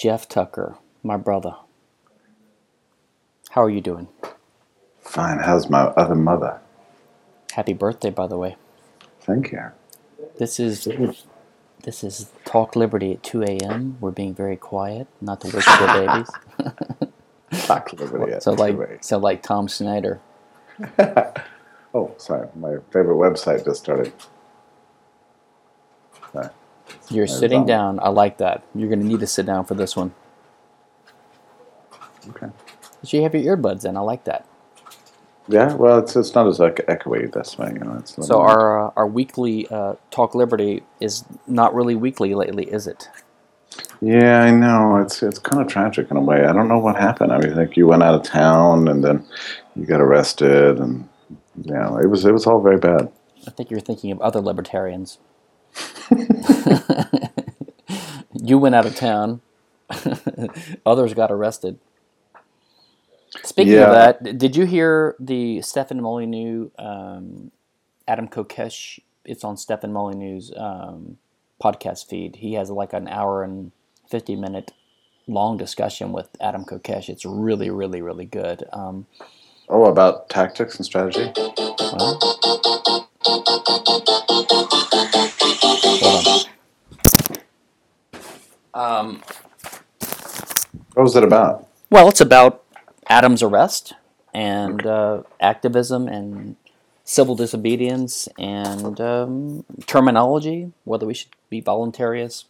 Jeff Tucker, my brother. How are you doing? Fine. How's my other mother? Happy birthday, by the way. Thank you. This is this is Talk Liberty at 2 a.m. We're being very quiet, not to wake the babies. Talk Liberty. at So like 2 a.m. so like Tom Snyder. Oh, sorry. My favorite website just started. You're There's sitting down. I like that. You're gonna need to sit down for this one. Okay. But you have your earbuds in. I like that. Yeah. Well, it's it's not as ec- echoey this way. You know. It's So our uh, our weekly uh, Talk Liberty is not really weekly lately, is it? Yeah, I know. It's it's kind of tragic in a way. I don't know what happened. I mean, like you went out of town and then you got arrested, and yeah, it was it was all very bad. I think you're thinking of other libertarians. you went out of town. Others got arrested. Speaking Yeah. of that, did you hear the Stefan Molyneux, um, Adam Kokesh? It's on Stefan Molyneux's um, podcast feed. He has like an hour and 50 minute long discussion with Adam Kokesh. It's really, really, really good. Um, Oh, about tactics and strategy. Well, hold on. Um, What was it about? Well, it's about Adam's arrest and uh, activism and civil disobedience and um, terminology, whether we should be voluntarists,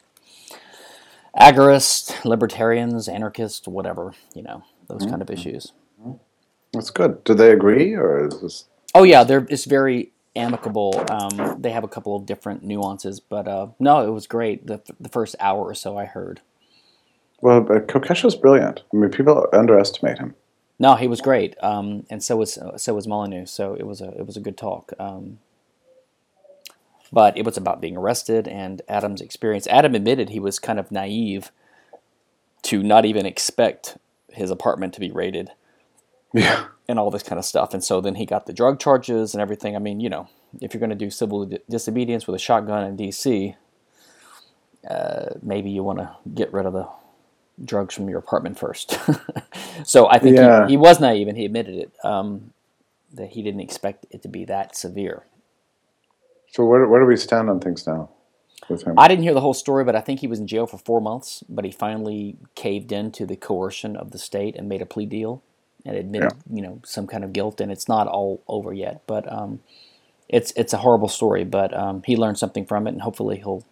agorists, libertarians, anarchists, whatever, you know, those kind of issues. That's good. Do they agree, or is this? Oh, yeah, they're, it's very amicable. Um, they have a couple of different nuances, but uh, no, it was great. The, the first hour or so I heard. Well, but Kokesh is brilliant. I mean, people underestimate him. No, he was great, um, and so was so was Molyneux. So it was a it was a good talk. Um, but it was about being arrested and Adam's experience. Adam admitted he was kind of naive to not even expect his apartment to be raided Yeah. And all this kind of stuff. And so then he got the drug charges and everything. I mean, you know, if you're going to do civil di- disobedience with a shotgun in D.C., uh, maybe you want to get rid of the drugs from your apartment first. so I think Yeah. he, he was naive and he admitted it um, that he didn't expect it to be that severe. So where where do we stand on things now? I didn't hear the whole story, but I think he was in jail for four months. But he finally caved in to the coercion of the state and made a plea deal and admitted, you know, some kind of guilt. And it's not all over yet, but um, it's it's a horrible story. But um, he learned something from it, and hopefully he'll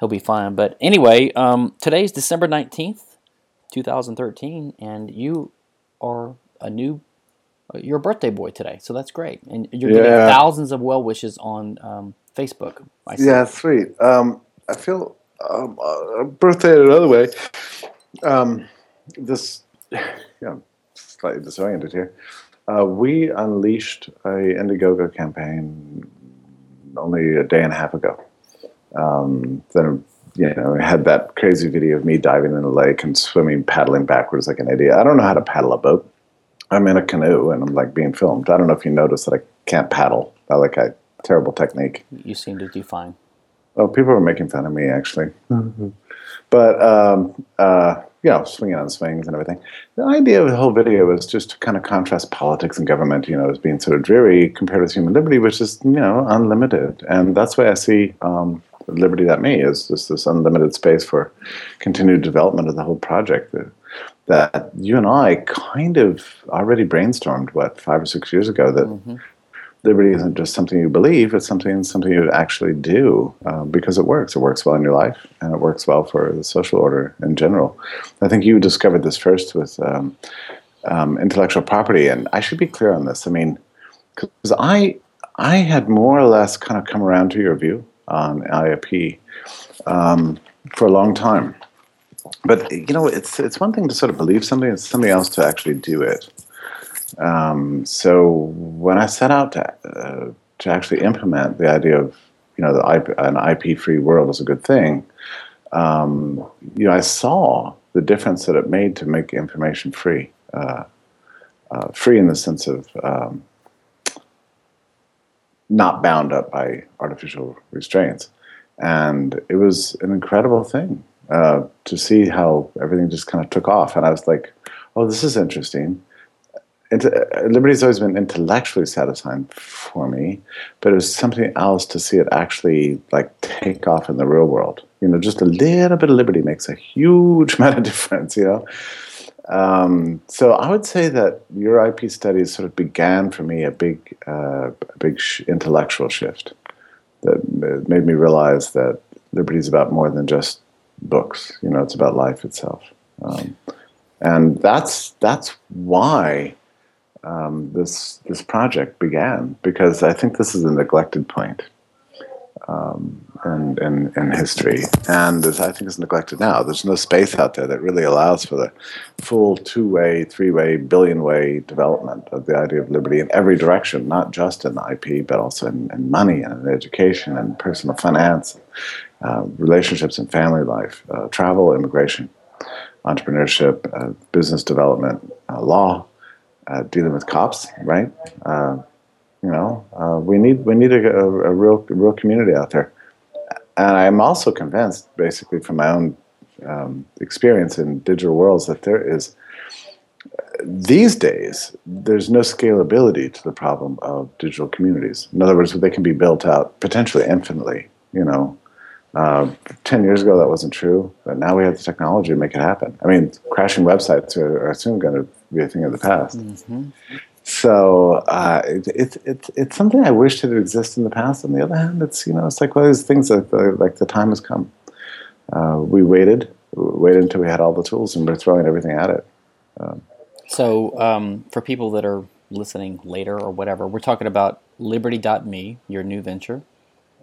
he'll be fine. But anyway, um, today's December nineteenth, two thousand thirteen, and you are a new. uh, You're a birthday boy today, so that's great, and you're getting Yeah. thousands of well wishes on um, Facebook. I see. Yeah, sweet. Um, I feel um, uh, birthday in another way. Um, this, know, slightly disoriented here. Uh, we unleashed a Indiegogo campaign only a day and a half ago. Um, then, you know, we had that crazy video of me diving in a lake and swimming, paddling backwards like an idiot. I don't know how to paddle a boat. I'm in a canoe and I'm like being filmed. I don't know if you noticed that I can't paddle. I like a terrible technique. You seem to do fine. Oh, people were making fun of me actually. But um, uh, you know, swinging on swings and everything. The idea of the whole video was just to kind of contrast politics and government, you know, as being sort of dreary compared with human liberty, which is you know unlimited. And that's why I see um, liberty that me is just this unlimited space for continued development of the whole project. That, that you and I kind of already brainstormed what five or six years ago that liberty isn't just something you believe; it's something something you actually do uh, because it works. It works well in your life, and it works well for the social order in general. I think you discovered this first with um, um, intellectual property, and I should be clear on this. I mean, because I I had more or less kind of come around to your view on IAP um, for a long time. But you know, it's it's one thing to sort of believe something; it's something else to actually do it. Um, so when I set out to uh, to actually implement the idea of you know IP, an IP free world is a good thing, um, you know I saw the difference that it made to make information free, uh, uh, free in the sense of um, not bound up by artificial restraints, and it was an incredible thing. uh, to see how everything just kind of took off. And I was like, oh, this is interesting. Uh, liberty's always been intellectually satisfying for me, but it was something else to see it actually like take off in the real world. You know, just a little bit of liberty makes a huge amount of difference. You know, um, so I would say that your IP studies sort of began for me a big, uh, a big sh- intellectual shift that made me realize that liberty is about more than just books. You know, it's about life itself, um, and that's that's why um, this this project began because I think this is a neglected point um, in, in, in history, and I think it's neglected now. There's no space out there that really allows for the full two-way, three-way, billion-way development of the idea of liberty in every direction, not just in IP, but also in, in money and in education and personal finance, uh, relationships and family life, uh, travel, immigration, entrepreneurship, uh, business development, uh, law uh, dealing with cops, right? Uh, you know, uh, we need we need a, a, a, real real community out there, and I'm also convinced, basically from my own um, experience in digital worlds, that there is these days there's no scalability to the problem of digital communities. In other words, they can be built out potentially infinitely. You know, uh, 10 years ago, that wasn't true, but now we have the technology to make it happen. I mean, crashing websites are, are soon going to be a thing of the past. Mm-hmm. So uh, it's it, it, it's something I wish had existed in the past. On the other hand, it's you know it's like one of these things that the, like the time has come. Uh, we waited, we waited until we had all the tools, and we're throwing everything at it. Um, so um, for people that are listening later or whatever, we're talking about Liberty.me, your new venture,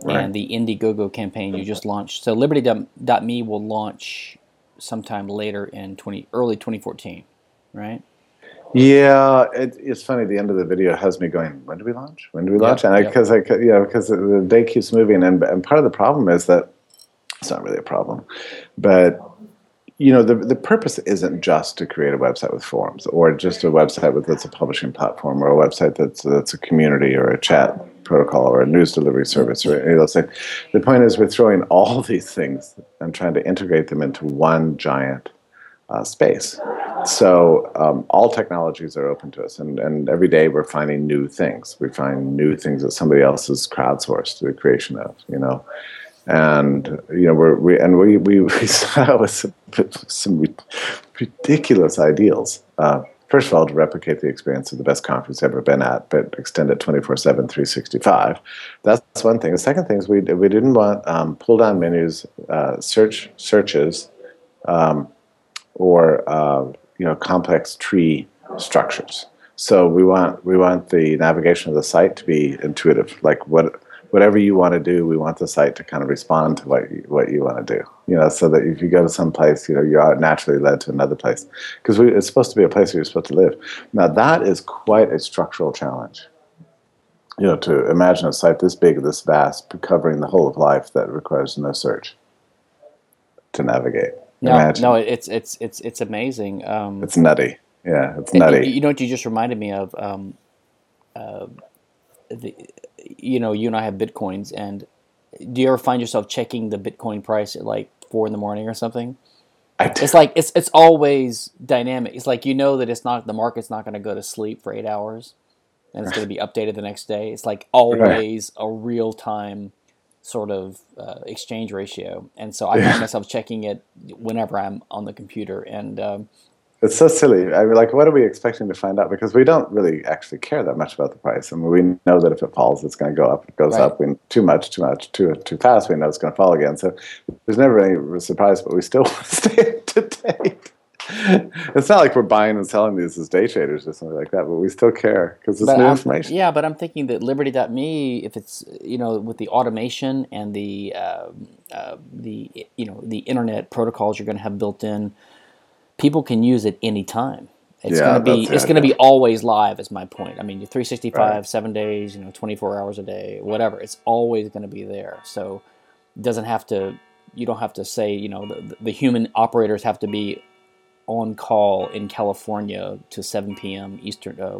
right. and the Indiegogo campaign you just launched. So Liberty.me will launch sometime later in 20 early 2014, right? Yeah, it, it's funny. The end of the video has me going, "When do we launch? When do we launch?" Yep, and because I, because know, because the day keeps moving, and and part of the problem is that it's not really a problem, but you know, the the purpose isn't just to create a website with forums, or just a website with that's a publishing platform, or a website that's that's a community, or a chat protocol, or a news delivery service, or any of those things. The point is, we're throwing all these things and trying to integrate them into one giant uh, space. So um, all technologies are open to us, and, and every day we're finding new things. We find new things that somebody else has crowdsourced the creation of, you know. And you know we're we and we we, we start with some, some ridiculous ideals. Uh, first of all, to replicate the experience of the best conference ever been at, but extend it 24 7, 365. That's one thing. The second thing is we, we didn't want um, pull down menus, uh, search searches, um, or uh, you know complex tree structures. So we want we want the navigation of the site to be intuitive. Like what whatever you want to do, we want the site to kind of respond to what you, what you want to do. You know, so that if you go to some place, you know, you're naturally led to another place because it's supposed to be a place where you're supposed to live. Now that is quite a structural challenge. You know, to imagine a site this big, this vast, covering the whole of life that requires no search to navigate. No, Imagine. no, it's it's it's it's amazing. Um, it's nutty. Yeah, it's nutty. You know what you just reminded me of? Um, uh, the, you know, you and I have bitcoins, and do you ever find yourself checking the Bitcoin price at like four in the morning or something? It's like it's it's always dynamic. It's like you know that it's not the market's not going to go to sleep for eight hours, and it's going to be updated the next day. It's like always a real time sort of uh, exchange ratio, and so I find myself checking it whenever I'm on the computer. And um, it's so silly. I mean, like, what are we expecting to find out? Because we don't really actually care that much about the price. I mean, we know that if it falls, it's going to go up. It goes right. up. We, too much, too much, too too fast. We know it's going to fall again. So there's never any surprise, but we still stay up to date it's not like we're buying and selling these as day traders or something like that, but we still care because it's but new I'm, information. Yeah, but I'm thinking that Liberty.me, if it's you know with the automation and the uh, uh, the you know the internet protocols you're going to have built in, people can use it anytime. It's yeah, going to be it's going to be always live. Is my point. I mean, 365, right. seven days, you know, 24 hours a day, whatever. It's always going to be there. So it doesn't have to. You don't have to say you know the, the human operators have to be on call in California to 7 p.m. Eastern. Uh,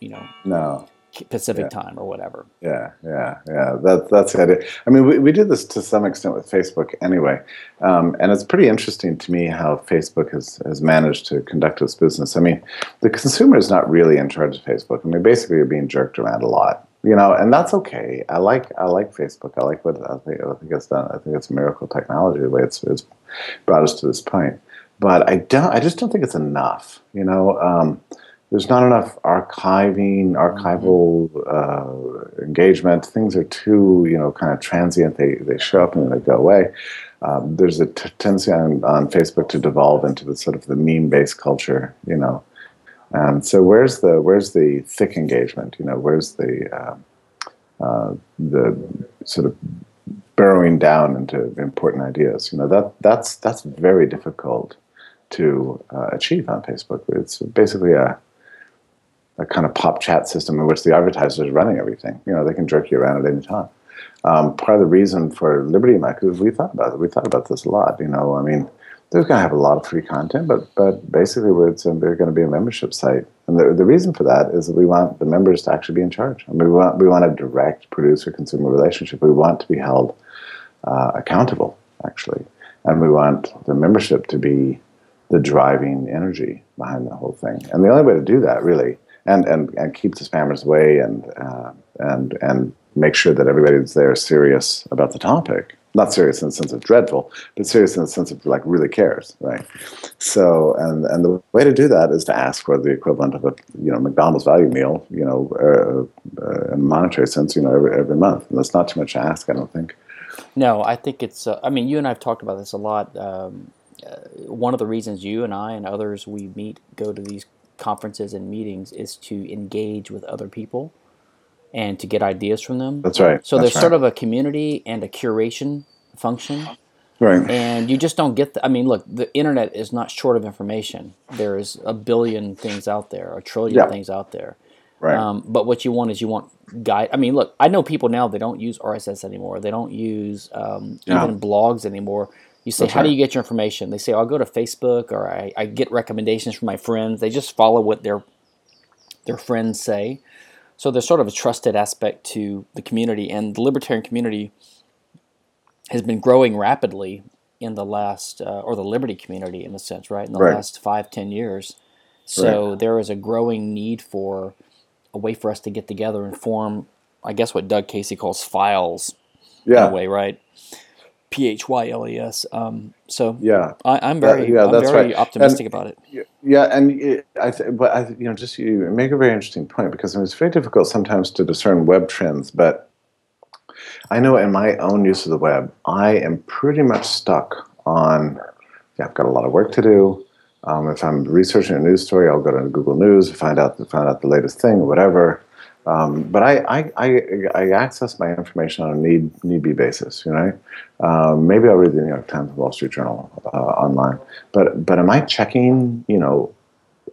you know. No. Pacific Yeah. time or whatever. Yeah, yeah, yeah. That, that's the idea. I mean, we, we do this to some extent with Facebook anyway. Um, and it's pretty interesting to me how Facebook has, has managed to conduct its business. I mean, the consumer is not really in charge of Facebook. I mean, basically, you're being jerked around a lot. You know, and that's okay. I like I like Facebook. I like what I think, I think it's done. I think it's a miracle technology the way it's, it's brought us to this point. But I don't. I just don't think it's enough. You know, um, there's not enough archiving, archival uh, engagement. Things are too, you know, kind of transient. They they show up and they go away. Um, there's a tendency on, on Facebook to devolve into the sort of the meme-based culture, you know. And so where's the where's the thick engagement? You know, where's the uh, uh, the sort of burrowing down into important ideas? You know, that that's that's very difficult to uh, achieve on Facebook. It's basically a a kind of pop chat system in which the advertiser is running everything. You know, they can jerk you around at any time. Um, part of the reason for Liberty Mac is we thought about it. We thought about this a lot. You know, I mean, they're going to have a lot of free content, but but basically, we're, it's, they're going to be a membership site, and the, the reason for that is that we want the members to actually be in charge. I mean, we want we want a direct producer consumer relationship. We want to be held uh, accountable, actually, and we want the membership to be the driving energy behind the whole thing. And the only way to do that, really, and and, and keep the spammers away, and uh, and and make sure that everybody's there serious about the topic. Not serious in the sense of dreadful, but serious in the sense of like really cares, right? So, and and the way to do that is to ask for the equivalent of a you know McDonald's value meal, you know, uh, uh, in monetary sense, you know, every every month. And that's not too much to ask, I don't think. No, I think it's. Uh, I mean, you and I have talked about this a lot. Um, uh, one of the reasons you and I and others we meet go to these conferences and meetings is to engage with other people and to get ideas from them. That's right. So that's there's sort of a community and a curation function, right. and you just don't get. The, I mean, look, the internet is not short of information. There's a billion things out there, a trillion Yeah. things out there. Right. Um, but what you want is you want guide. I mean, look, I know people now they don't use RSS anymore. They don't use um, Yeah. even blogs anymore. You say, That's how do you get your information? They say, I'll go to Facebook or I, I get recommendations from my friends. They just follow what their their friends say. So there's sort of a trusted aspect to the community, and the libertarian community has been growing rapidly in the last, uh, or the liberty community in a sense, right? In the Right. last five, ten years. So there is a growing need for a way for us to get together and form, I guess, what Doug Casey calls phyles in yeah. a way, right? P H Y L E S. Um, so Yeah. I, I'm That- very, yeah, I'm that's very right. optimistic about it. Yeah, and it, I, th- but I, you know, just you make a very interesting point because it's very difficult sometimes to discern web trends. But I know in my own use of the web, I am pretty much stuck on. Yeah, I've got a lot of work to do. Um, if I'm researching a news story, I'll go to Google News, find out find out the latest thing, whatever. Um, but I, I, I, I access my information on a need need be basis. You know, um, maybe I'll read the New York Times, Wall Street Journal uh, online. But but am I checking? You know,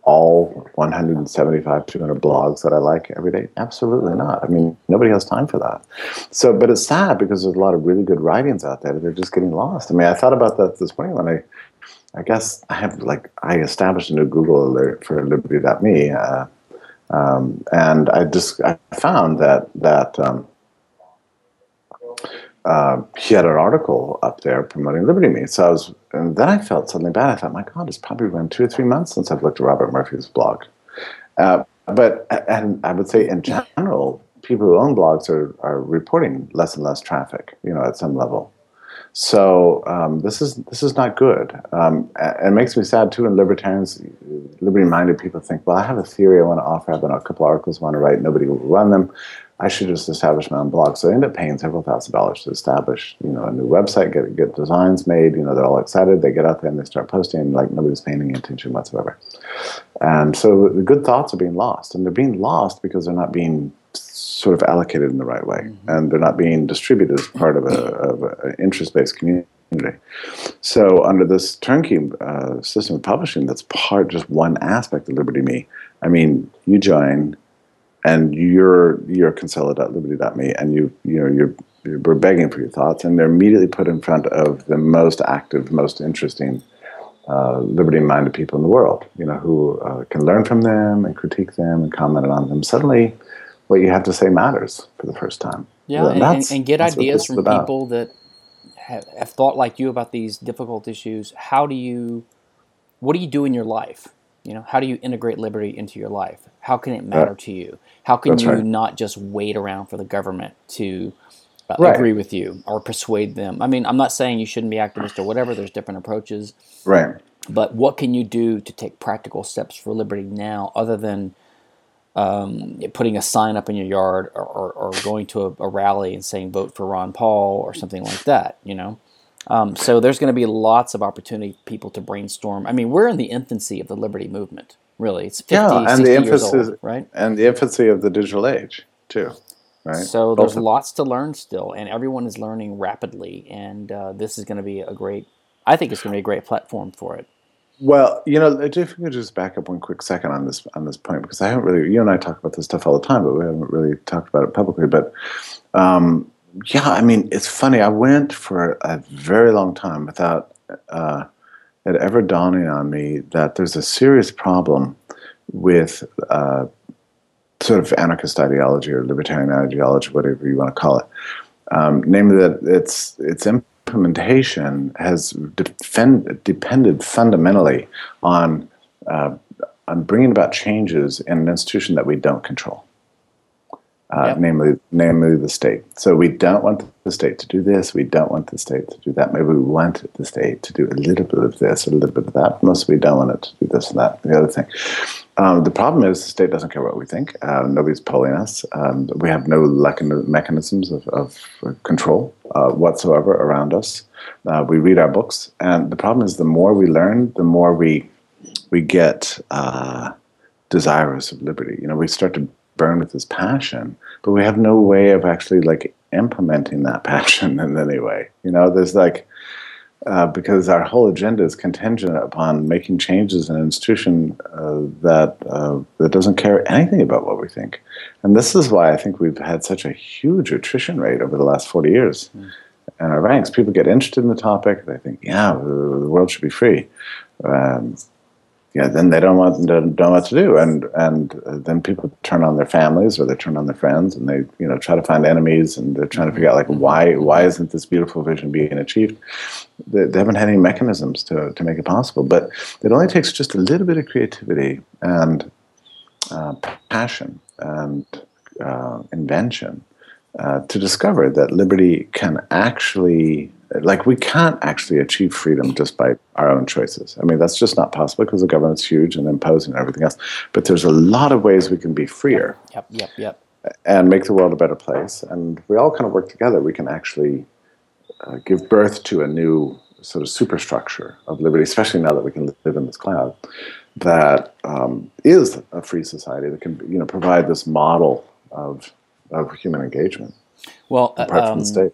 all 175, 200 blogs that I like every day? Absolutely not. I mean, nobody has time for that. So, but it's sad because there's a lot of really good writings out there. They're just getting lost. I mean, I thought about that this morning when I, I guess I have like I established a new Google alert for Liberty.me, uh, um, and I just I found that that. Um, uh, he had an article up there promoting Liberty Me. So I was, and then I felt suddenly bad. I thought, my God, it's probably been two or three months since I've looked at Robert Murphy's blog. Uh, but and I would say in general, people who own blogs are are reporting less and less traffic. You know, at some level. So um, this is this is not good. Um, it makes me sad too. When libertarians, liberty-minded people think, well, I have a theory I want to offer. I have a couple articles I want to write. Nobody will run them. I should just establish my own blog. So they end up paying several thousand dollars to establish, you know, a new website, get get designs made. You know, they're all excited. They get out there and they start posting, like nobody's paying any attention whatsoever. And so the good thoughts are being lost, and they're being lost because they're not being sort of allocated in the right way, and they're not being distributed as part of a, of a interest-based community. So under this turnkey uh, system of publishing, that's part just one aspect of Liberty Me. I mean, you join and you're you're Kinsella.liberty.me, and you you know you're, you're we're begging for your thoughts, and they're immediately put in front of the most active, most interesting uh, liberty-minded people in the world. You know who uh, can learn from them and critique them and comment on them. Suddenly, what you have to say matters for the first time. Yeah, and, and, and, get ideas from people that have, have thought like you about these difficult issues. How do you, what do you do in your life? You know, how do you integrate liberty into your life? How can it matter to you? How can That's you right. not just wait around for the government to uh, right. agree with you or persuade them? I mean, I'm not saying you shouldn't be activist or whatever. There's different approaches. Right. But what can you do to take practical steps for liberty now, other than um, putting a sign up in your yard or, or, or going to a, a, rally and saying vote for Ron Paul or something like that? You know. Um, so there's going to be lots of opportunity for people to brainstorm. I mean, we're in the infancy of the liberty movement. Really, it's 50, yeah, and the emphasis, old, right? And the infancy of the digital age too. Right. So there's lots to learn still, and everyone is learning rapidly. And uh, this is going to be a great. I think it's going to be a great platform for it. Well, you know, I if you could just back up one quick second on this on this point, because I haven't really, you and I talk about this stuff all the time, but we haven't really talked about it publicly. But um, yeah, I mean, it's funny. I went for a very long time without uh, it ever dawning on me that there's a serious problem with uh, sort of anarchist ideology or libertarian ideology, whatever you want to call it. Um, namely, that its its implementation has defend, depended fundamentally on uh, on bringing about changes in an institution that we don't control uh, yep. namely, namely the state. So we don't want the state to do this. We don't want the state to do that. Maybe we want the state to do a little bit of this, a little bit of that. Most we don't want it to do this and that, and the other thing. Um, the problem is the state doesn't care what we think. Uh, nobody's polling us. Um, we have no mechanisms of, of control uh, whatsoever around us. Uh, we read our books, and the problem is the more we learn, the more we we get uh, desirous of liberty. You know, we start to burn with this passion, but we have no way of actually like implementing that passion in any way. You know, there's like uh, because our whole agenda is contingent upon making changes in an institution uh, that uh, that doesn't care anything about what we think, and this is why I think we've had such a huge attrition rate over the last forty years. Mm. In our ranks, people get interested in the topic. They think, "Yeah, the world should be free." Um, yeah, then they don't want don't know what to do, and and then people turn on their families or they turn on their friends, and they you know try to find enemies, and they're trying to figure out like why why isn't this beautiful vision being achieved? They, they haven't had any mechanisms to to make it possible, but it only takes just a little bit of creativity and uh, passion and uh, invention uh, to discover that liberty can actually like we can't actually achieve freedom just by our own choices. I mean, that's just not possible because the government's huge and imposing and everything else. But there's a lot of ways we can be freer. Yep, yep, yep. And make the world a better place. And we all kind of work together. We can actually uh, give birth to a new sort of superstructure of liberty, especially now that we can live in this cloud, that um, is a free society that can, you know, provide this model of of human engagement. Well, apart um, from the um, state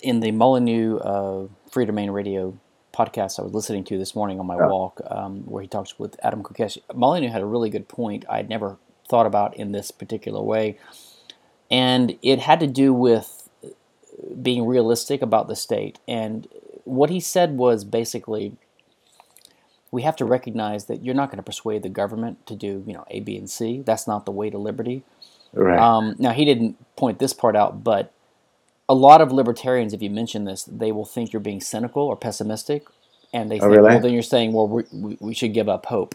in the Molyneux uh, Free Domain Radio podcast I was listening to this morning on my yeah. walk, um, where he talks with Adam Kokesh, Molyneux had a really good point I'd never thought about in this particular way. And it had to do with being realistic about the state. And what he said was basically we have to recognize that you're not going to persuade the government to do, you know, A, B, and C. That's not the way to liberty. Right. Um, now, he didn't point this part out, but a lot of libertarians, if you mention this, they will think you're being cynical or pessimistic, and they oh, think, really? well, then you're saying, well, we, we should give up hope.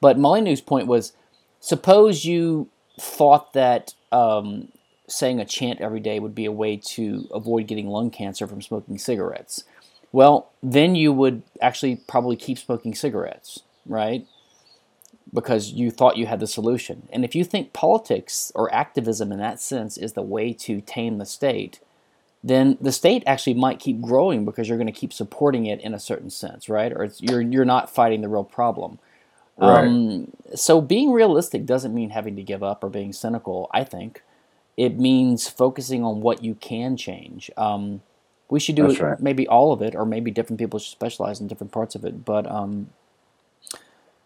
But Molyneux's point was, suppose you thought that um, saying a chant every day would be a way to avoid getting lung cancer from smoking cigarettes. Well, then you would actually probably keep smoking cigarettes, right? Because you thought you had the solution. And if you think politics or activism in that sense is the way to tame the state, then the state actually might keep growing because you're going to keep supporting it in a certain sense, right? Or you're you're not fighting the real problem. Right. Um, so being realistic doesn't mean having to give up or being cynical. I think it means focusing on what you can change. Um, we should do right. maybe all of it, or maybe different people should specialize in different parts of it. But um,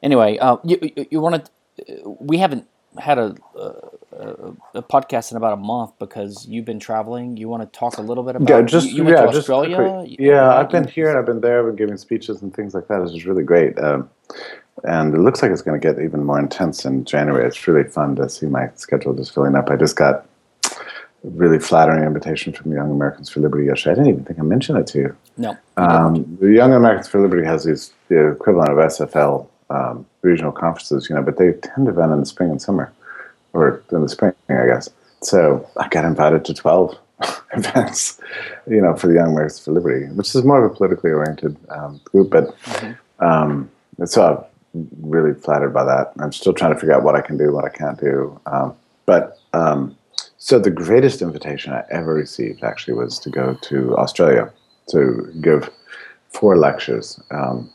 anyway, uh, you you, you want to? We haven't had a, a, a, podcast in about a month because you've been traveling. You want to talk a little bit about? Yeah, just you, you yeah, just Australia. quick, yeah, I've been here and I've been there. I've been giving speeches and things like that. It's just really great. Um, and it looks like it's going to get even more intense in January. It's really fun to see my schedule just filling up. I just got a really flattering invitation from Young Americans for Liberty yesterday. I didn't even think I mentioned it to you. No. Um, the Young Americans for Liberty has these the equivalent of SFL um, regional conferences, you know, but they tend to run in the spring and summer, or in the spring, I guess. So I got invited to twelve events, you know, for the Young Americans for Liberty, which is more of a politically oriented um, group, but. Mm-hmm. Um, so really flattered by that. I'm still trying to figure out what I can do, what I can't do. Um, but um, so the greatest invitation I ever received actually was to go to Australia to give four lectures um,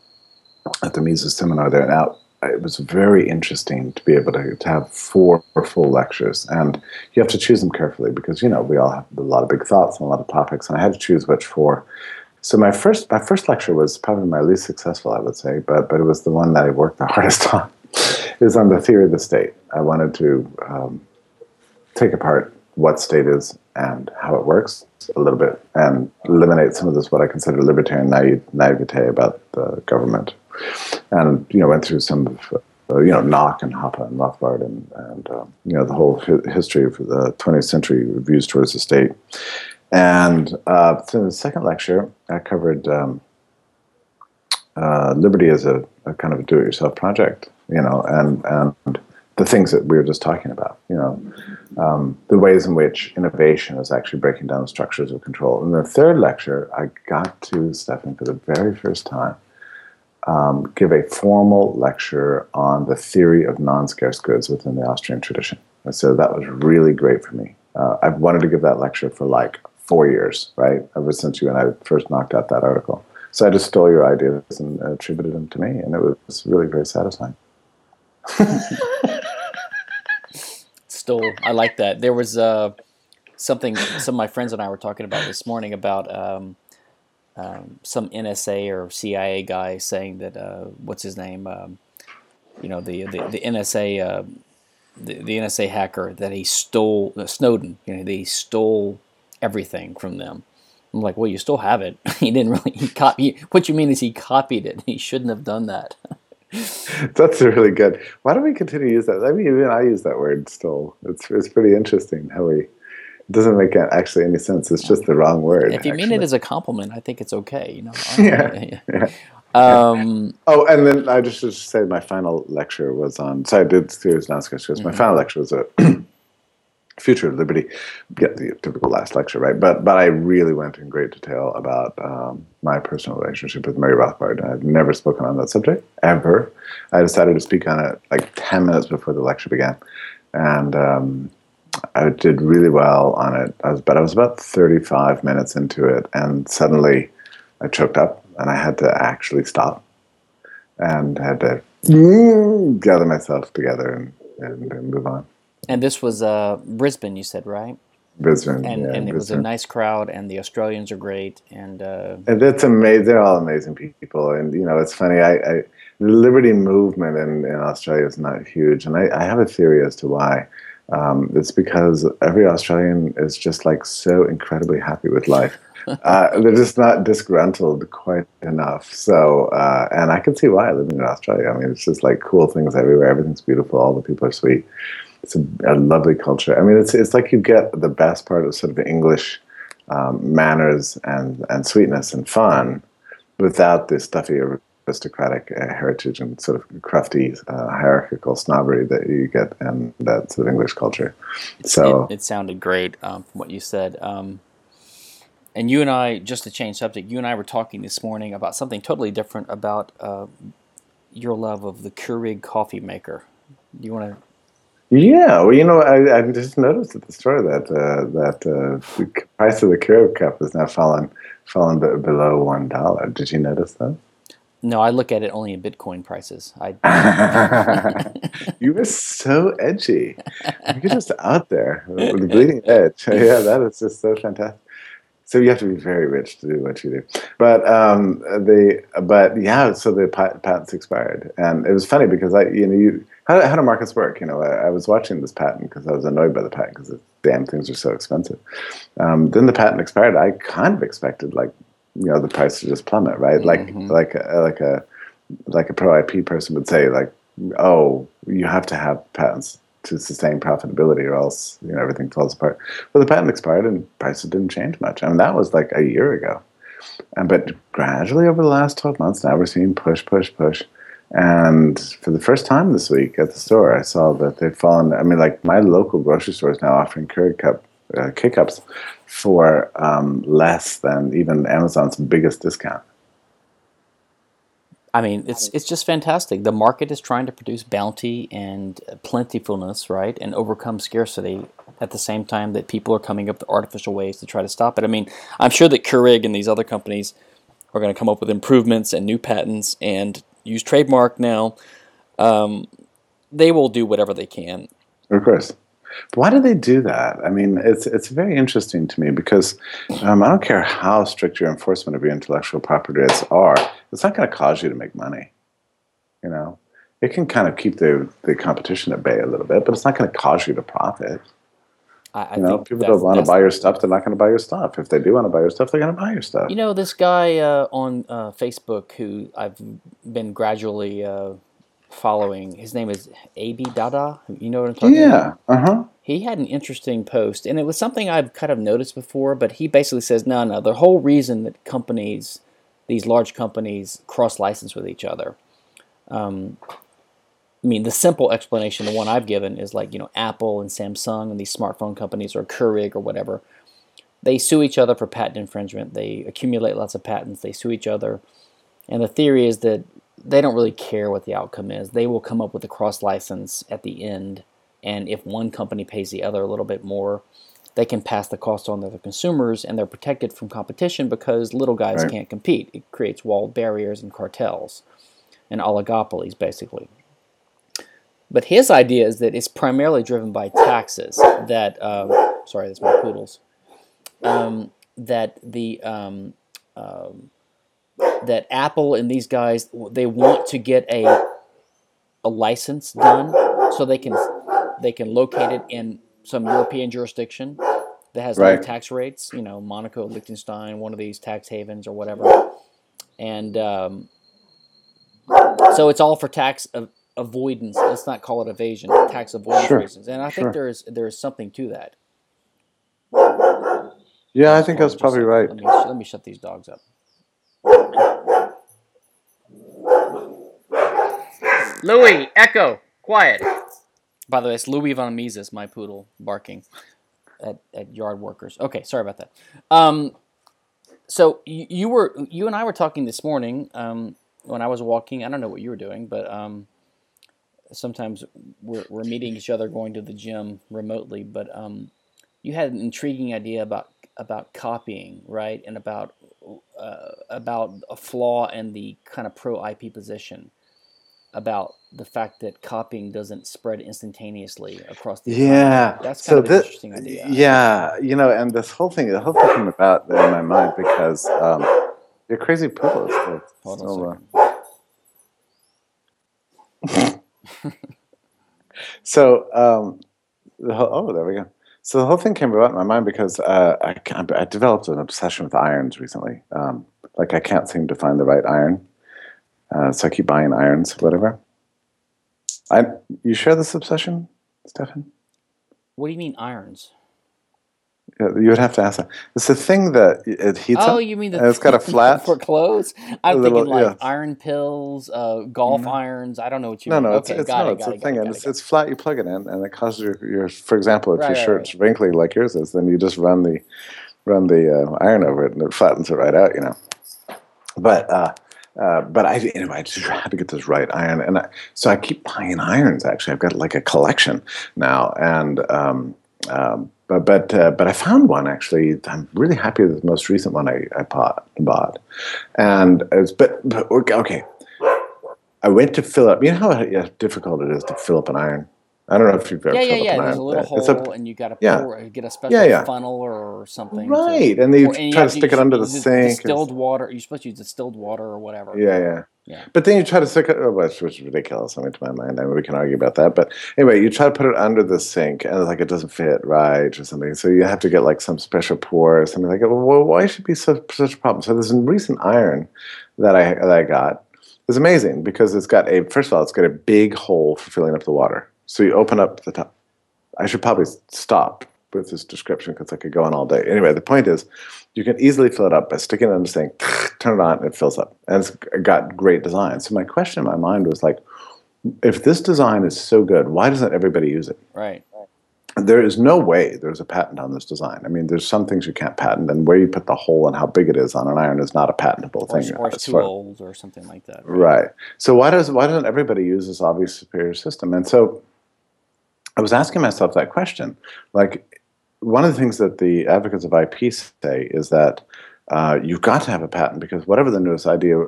at the Mises seminar there. Now it was very interesting to be able to, to have four full lectures, and you have to choose them carefully because you know we all have a lot of big thoughts and a lot of topics, and I had to choose which four. So my first my first lecture was probably my least successful, I would say, but but it was the one that I worked the hardest on. it was on the theory of the state. I wanted to um, take apart what state is and how it works a little bit, and eliminate some of this what I consider libertarian naive, naivete about the government, and you know went through some of uh, you know Nock and Hoppe and Rothbard and and um, you know the whole hi- history of the 20th century views towards the state. And uh, the second lecture, I covered um, uh, liberty as a, a, kind of a do-it-yourself project, you know, and and the things that we were just talking about, you know, um, the ways in which innovation is actually breaking down the structures of control. In the third lecture, I got to Stefan for the very first time um, give a formal lecture on the theory of non-scarce goods within the Austrian tradition. And so that was really great for me. Uh, I've wanted to give that lecture for like four years, right? Ever since you and I first knocked out that article. So I just stole your ideas and attributed them to me, and it was really very satisfying. stole. I like that. There was uh, something some of my friends and I were talking about this morning about um, um, some NSA or CIA guy saying that uh, what's his name? Um, you know the the, the NSA. Uh, the, the NSA hacker that he stole uh, Snowden, you know, they stole everything from them. I'm like, well, you still have it. he didn't really he copy. What you mean is he copied it. He shouldn't have done that. That's really good. Why don't we continue to use that? I mean, even I use that word still. It's it's pretty interesting how we. It doesn't make actually any sense. It's just the wrong word. If you actually. mean it as a compliment, I think it's okay. You know. yeah. yeah. Um, oh, and then I just to say my final lecture was on. So I did series non-sketch because mm-hmm. my final lecture was a future of liberty. Get the typical last lecture, right? But but I really went in great detail about um, my personal relationship with Murray Rothbard. I've never spoken on that subject ever. I decided to speak on it like ten minutes before the lecture began, and um, I did really well on it. I was, but I was about thirty-five minutes into it, and suddenly I choked up, and I had to actually stop, and had to gather myself together and, and, and move on. And this was uh, Brisbane, you said, right? Brisbane, and, yeah, and it Brisbane. was a nice crowd, and the Australians are great, and uh, and it's amazing. They're all amazing people, and you know, it's funny. I, I the liberty movement in, in Australia is not huge, and I, I have a theory as to why. Um, it's because every Australian is just like so incredibly happy with life. uh, they're just not disgruntled quite enough. So, uh, and I can see why living in Australia. I mean, it's just like cool things everywhere. Everything's beautiful. All the people are sweet it's a, a, lovely culture. I mean, it's it's like you get the best part of sort of English um, manners and and sweetness and fun without the stuffy aristocratic uh, heritage and sort of crufty uh, hierarchical snobbery that you get in that sort of English culture. So it, it sounded great um, from what you said. Um, and you and I, just to change subject, you and I were talking this morning about something totally different about uh, your love of the Keurig coffee maker. Do you want to yeah, well, you know, I, I just noticed at the store that uh, that uh, the price of the Keurig cup has now fallen fallen below one dollar. Did you notice that? No, I look at it only in Bitcoin prices. I. you were so edgy. You're just out there with the bleeding edge. Yeah, that is just so fantastic. So you have to be very rich to do what you do. But um, the but yeah, so the patents expired, and it was funny because I you know you how, how do markets work? You know, I, I was watching this patent because I was annoyed by the patent because the damn things are so expensive. Um, then the patent expired. I kind of expected like you know the price to just plummet, right? Like mm-hmm. like a, like a like a pro IP person would say like, oh, you have to have patents to sustain profitability or else you know everything falls apart. Well, the patent expired and prices didn't change much. I mean, that was like a year ago. And but gradually over the last 12 months, now we're seeing push, push, push. And for the first time this week at the store, I saw that they've fallen. I mean, like my local grocery store is now offering Keurig cup uh, for um, less than even Amazon's biggest discount. I mean, it's it's just fantastic. The market is trying to produce bounty and plentifulness, right, and overcome scarcity at the same time that people are coming up with artificial ways to try to stop it. I mean, I'm sure that Keurig and these other companies are going to come up with improvements and new patents and use trademark now. Um, they will do whatever they can. Of course. Why do they do that? I mean, it's it's very interesting to me because um, I don't care how strict your enforcement of your intellectual property rights are, it's not going to cause you to make money. You know, it can kind of keep the the competition at bay a little bit, but it's not going to cause you to profit. I, I you know, people don't want to buy your stuff; they're not going to buy your stuff. If they do want to buy your stuff, they're going to buy your stuff. You know, this guy uh, on uh, Facebook who I've been gradually. Uh, following. His name is AB Dada. You know what I'm talking yeah. about? Yeah. Uh huh. He had an interesting post, and it was something I've kind of noticed before. But he basically says, no, no. The whole reason that companies, these large companies, cross license with each other. Um, I mean, the simple explanation, the one I've given, is like you know, Apple and Samsung and these smartphone companies or Keurig or whatever. They sue each other for patent infringement. They accumulate lots of patents. They sue each other, and the theory is that they don't really care what the outcome is. They will come up with a cross license at the end, and if one company pays the other a little bit more, they can pass the cost on to the consumers, and they're protected from competition because little guys right. can't compete. It creates walled barriers and cartels and oligopolies, basically. But his idea is that it's primarily driven by taxes. That uh, sorry, that's my poodles. Um, that the um, um that Apple and these guys they want to get a a license done so they can they can locate it in some European jurisdiction that has right. low tax rates, you know, Monaco, Liechtenstein, one of these tax havens or whatever. And um, so it's all for tax avoidance. Let's not call it evasion, tax avoidance sure. reasons. And I sure. think there is there is something to that. Yeah, I think that's probably right. Let me, let me shut these dogs up. Louis, Echo, quiet. By the way, it's Louis von Mises, my poodle, barking at, at yard workers. Okay, sorry about that. Um, so you, you, were you and I were talking this morning um, when I was walking. I don't know what you were doing, but um, sometimes we're, we're meeting each other going to the gym remotely. But um, you had an intriguing idea about about copying, right, and about uh, about a flaw in the kind of pro IP position about the fact that copying doesn't spread instantaneously across the yeah. that's kind so of an this, interesting idea yeah you know and this whole thing the whole thing came about in my mind because um, you're crazy Hold still, uh... so um, the whole, oh there we go. So the whole thing came about in my mind because uh, I, I developed an obsession with irons recently. Um, like i can't seem to find the right iron uh, so I keep buying irons, whatever. I you share this obsession, Stephan? What do you mean irons? You would have to ask that. It's a thing that it heats up. oh, up. you mean the it's got a flat for clothes? I'm little, thinking like yeah. iron pills, uh, golf mm-hmm. irons. I don't know what you no, mean. No, it's, okay, it's, no, it, it's a it, thing, it, and it's, it's flat. You plug it in, and it causes your, your for example, if right, your right, shirt's right. wrinkly like yours is, then you just run the run the uh, iron over it, and it flattens it right out. You know, but. Uh, uh, but I, know, I just had to get this right iron, and I, so I keep buying irons. Actually, I've got like a collection now, and um, um, but but uh, but I found one actually. I'm really happy with the most recent one I, I bought, bought, and it's but, but okay. I went to fill up. You know how difficult it is to fill up an iron. I don't know if you've ever Yeah, yeah, yeah. There's a little hole, and you got to yeah. pour, get a special Yeah, yeah. funnel or something. to- right, and then you or- and try to stick it under the sink. and- Distilled water. You're supposed to use distilled water or whatever. Yeah, yeah. Yeah. But then you try to stick it, oh, which was ridiculous. I mean, to my mind, I mean, we can argue about that. But anyway, you try to put it under the sink, and it's like it doesn't fit right or something. So you have to get like some special pour or something like that. Well, why should it be such such a problem? So there's a recent iron that I that I got. It's amazing because it's got a first of all, it's got a big hole for filling up the water. So you open up the top. I should probably stop with this description because I could go on all day. Anyway, the point is, you can easily fill it up by sticking it in the sink, turn it on, and it fills up. And it's got great design. So my question in my mind was like, if this design is so good, why doesn't everybody use it? Right. There is no way there's a patent on this design. I mean, there's some things you can't patent, and where you put the hole and how big it is on an iron is not a patentable Or, thing. or it's too old or something like that. Right. So why does why doesn't everybody use this obvious superior system? And so I was asking myself that question. Like one of the things that the advocates of IP say is that uh, you've got to have a patent because whatever the newest idea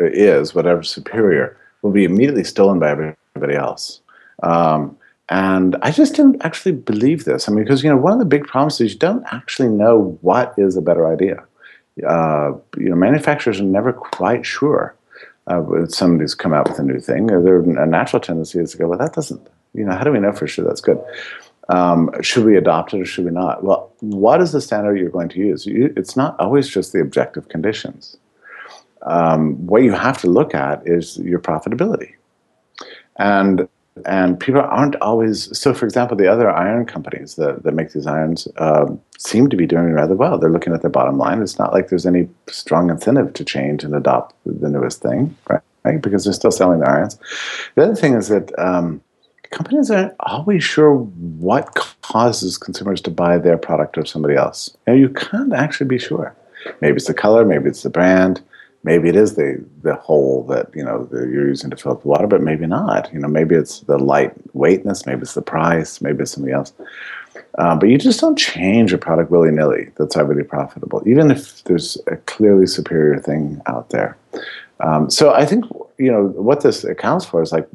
is, whatever superior, will be immediately stolen by everybody else. Um, and I just didn't actually believe this. I mean, because you know, one of the big problems is you don't actually know what is a better idea. Uh, you know, manufacturers are never quite sure uh, somebody's come out with a new thing, their a natural tendency is to go, well, that doesn't, you know, how do we know for sure that's good? Um, should we adopt it or should we not? Well, what is the standard you're going to use? You, it's not always just the objective conditions. Um, what you have to look at is your profitability. And and people aren't always so for example the other iron companies that, that make these irons um, seem to be doing rather well they're looking at their bottom line it's not like there's any strong incentive to change and adopt the newest thing right, right? because they're still selling the irons the other thing is that um, companies aren't always sure what causes consumers to buy their product or somebody else and you can't actually be sure maybe it's the color maybe it's the brand maybe it is the the hole that you know that you're using to fill up the water, but maybe not. You know, maybe it's the lightweightness, maybe it's the price, maybe it's something else. Um, but you just don't change a product willy nilly that's already profitable, even if there's a clearly superior thing out there. Um, so I think you know what this accounts for is like,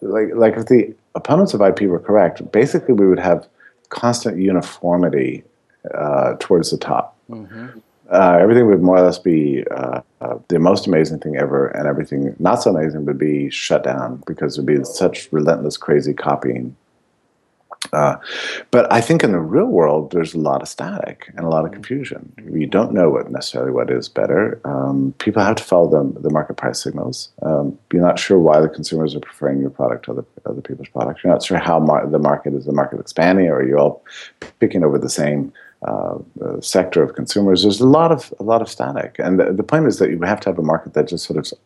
like, like if the opponents of IP were correct, basically we would have constant uniformity uh, towards the top. Mm-hmm. Uh, everything would more or less be uh, uh, the most amazing thing ever, and everything not so amazing would be shut down because it would be such relentless, crazy copying. Uh, but I think in the real world, there's a lot of static and a lot of confusion. You don't know what necessarily what is better. Um, people have to follow the, the market price signals. Um, you're not sure why the consumers are preferring your product to other, other people's products. You're not sure how mar- the market is the market expanding, or are you're all picking over the same uh, uh, sector of consumers. There's a lot of a lot of static, and the, the point is that you have to have a market that just sort of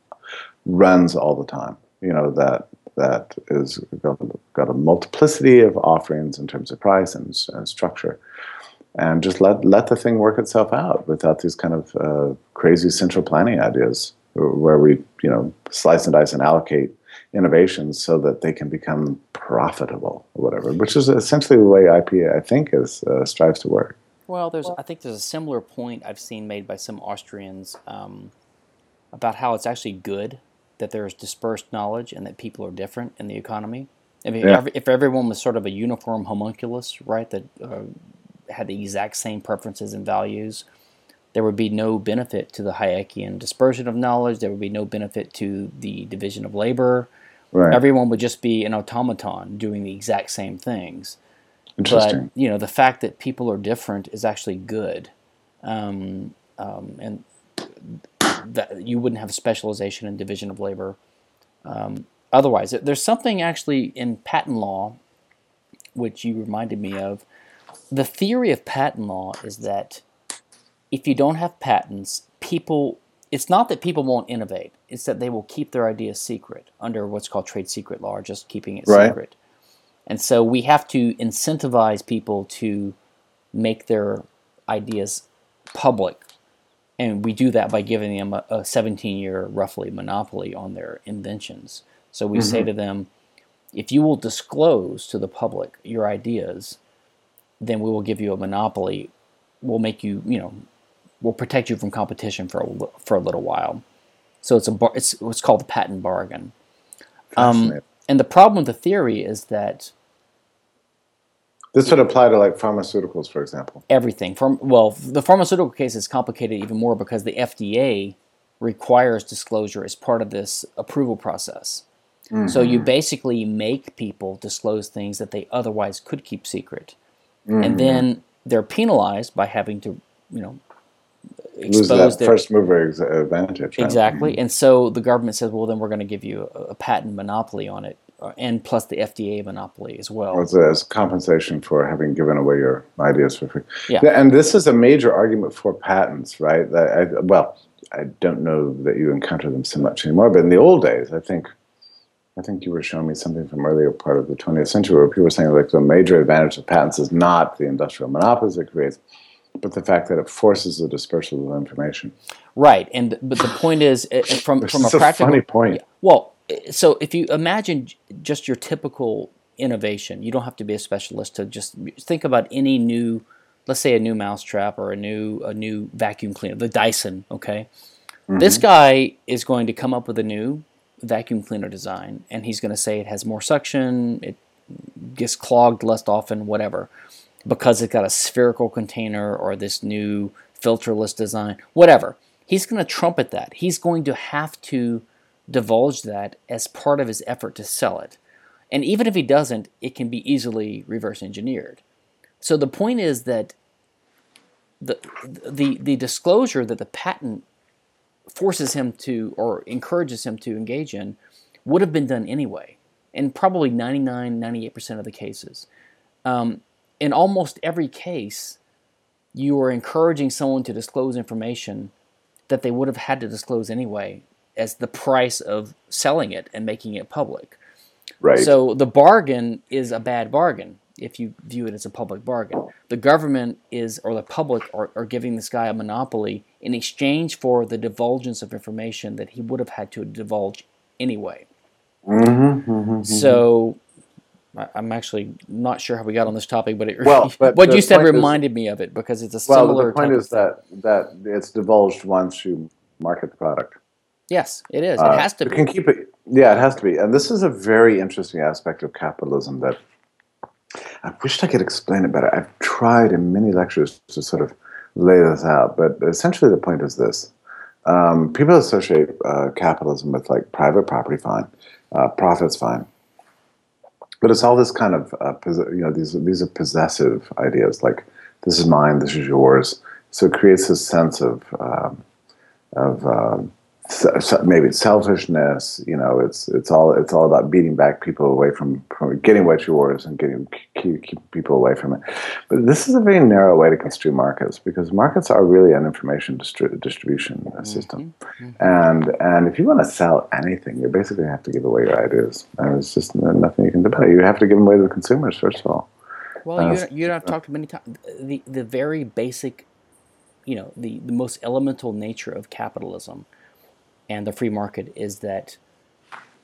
runs all the time. You know that that is got, got a multiplicity of offerings in terms of price and, and structure, and just let let the thing work itself out without these kind of uh, crazy central planning ideas where we you know slice and dice and allocate innovations so that they can become profitable or whatever, which is essentially the way IP I think is uh, strives to work. Well, there's I think there's a similar point I've seen made by some Austrians um, about how it's actually good that there's dispersed knowledge and that people are different in the economy. I mean, Yeah. if, everyone was sort of a uniform homunculus, right, that uh, had the exact same preferences and values, there would be no benefit to the Hayekian dispersion of knowledge. There would be no benefit to the division of labor. Right. Everyone would just be an automaton doing the exact same things. Interesting. But you know, the fact that people are different is actually good, um, um, and that you wouldn't have specialization and division of labor. Um, otherwise, there's something actually in patent law, which you reminded me of. The theory of patent law is that if you don't have patents, people. It's not that people won't innovate; it's that they will keep their ideas secret under what's called trade secret law, or just keeping it Right. secret. And so we have to incentivize people to make their ideas public. And we do that by giving them a, a 17 year, roughly, monopoly on their inventions. So we say to them, if you will disclose to the public your ideas, then we will give you a monopoly. We'll make you, you know, we'll protect you from competition for a, for a little while. So it's a bar, it's what's called the patent bargain. Um, and the problem with the theory is that This would apply to like pharmaceuticals, for example. Everything from well, the pharmaceutical case is complicated even more because the FDA requires disclosure as part of this approval process. Mm-hmm. So you basically make people disclose things that they otherwise could keep secret, mm-hmm. and then they're penalized by having to, you know, expose Lose that their first mover advantage. Exactly, mm-hmm. and so the government says, well, then we're going to give you a, a, patent monopoly on it, and plus the FDA monopoly as well. As, as compensation for having given away your ideas for free. Yeah, and this is a major argument for patents, right? That I, well, I don't know that you encounter them so much anymore, but in the old days, I think I think you were showing me something from earlier part of the 20th century where people were saying like the major advantage of patents is not the industrial monopolies it creates, but the fact that it forces the dispersal of information. Right, and but the point is eh, eh, from from a practical a funny point. Well, so if you imagine just your typical innovation, you don't have to be a specialist to just think about any new, let's say a new mousetrap or a new a new vacuum cleaner, the Dyson. Okay, mm-hmm. this guy is going to come up with a new vacuum cleaner design, and he's going to say it has more suction, it gets clogged less often, whatever, because it's got a spherical container or this new filterless design, whatever. He's going to trumpet that. He's going to have to divulge that as part of his effort to sell it. And even if he doesn't, it can be easily reverse engineered. So the point is that the, the, the disclosure that the patent forces him to or encourages him to engage in would have been done anyway, in probably 99, 98% of the cases. Um, in almost every case, you are encouraging someone to disclose information that they would have had to disclose anyway as the price of selling it and making it public. Right. So the bargain is a bad bargain if you view it as a public bargain. The government is, or the public, are, are giving this guy a monopoly in exchange for the divulgence of information that he would have had to divulge anyway. Mm-hmm, mm-hmm, so I'm actually not sure how we got on this topic, but, it, well, but what you said reminded is, me of it because it's a similar. Well, the point is that that it's divulged once you market the product. Yes, it is. It uh, has to. You be. can keep it. Yeah, it has to be. And this is a very interesting aspect of capitalism that I wished I could explain it better. I've tried in many lectures to sort of lay this out, but essentially the point is this. Um, people associate uh, capitalism with like private property, fine, uh, profits, fine, but it's all this kind of uh, you know these these are possessive ideas like this is mine, this is yours. So it creates this sense of um, of um, maybe it's selfishness. You know, it's it's all it's all about beating back people away from, from getting what you yours and getting keep, keep people away from it. But this is a very narrow way to construe markets because markets are really an information distri- distribution mm-hmm. system, mm-hmm. and and if you want to sell anything, you basically have to give away your ideas, and it's just nothing you can do about it. You have to give them away to the consumers first of all. Well, uh, you you have talked many times. The the very basic, you know, the the most elemental nature of capitalism and the free market is that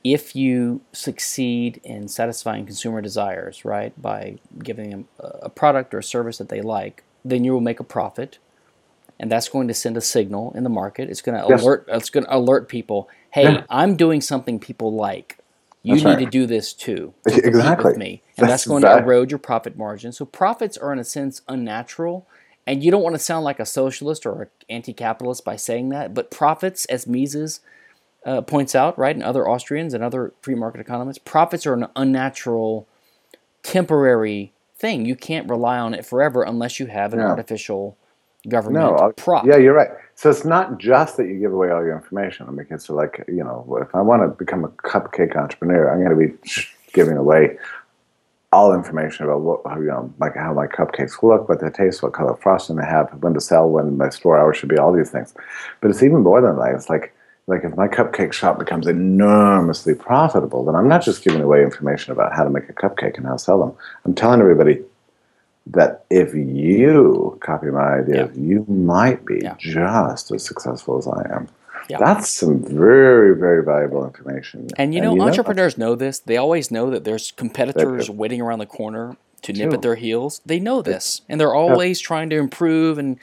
if you succeed in satisfying consumer desires, right, by giving them a product or a service that they like, then you will make a profit, and that's going to send a signal in the market. It's going to yes. alert. It's going to alert people. Hey, yeah. I'm doing something people like. You that's need right. to do this too. To exactly. With me, and that's, that's going exactly. to erode your profit margin. So profits are in a sense unnatural and you don't want to sound like a socialist or an anti-capitalist by saying that, but profits, as Mises uh, points out, right, and other Austrians and other free market economists, profits are an unnatural, temporary thing. You can't rely on it forever unless you have an no. artificial government no, prop. Yeah, you're right. So it's not just that you give away all your information. I mean, it's like you know, if I want to become a cupcake entrepreneur, I'm going to be giving away all information about what you know, like how my cupcakes look, what they taste, what color frosting they have, when to sell, when my store hours should be, all these things. But it's even more than that. It's like like if my cupcake shop becomes enormously profitable, then I'm not just giving away information about how to make a cupcake and how to sell them. I'm telling everybody that if you copy my ideas, yeah. you might be yeah. just as successful as I am. Yeah. That's some very, very valuable information. And you know, and you entrepreneurs know, know, this. They always know that there's competitors waiting around the corner to nip at their heels. They know this. And they're always yeah. trying to improve and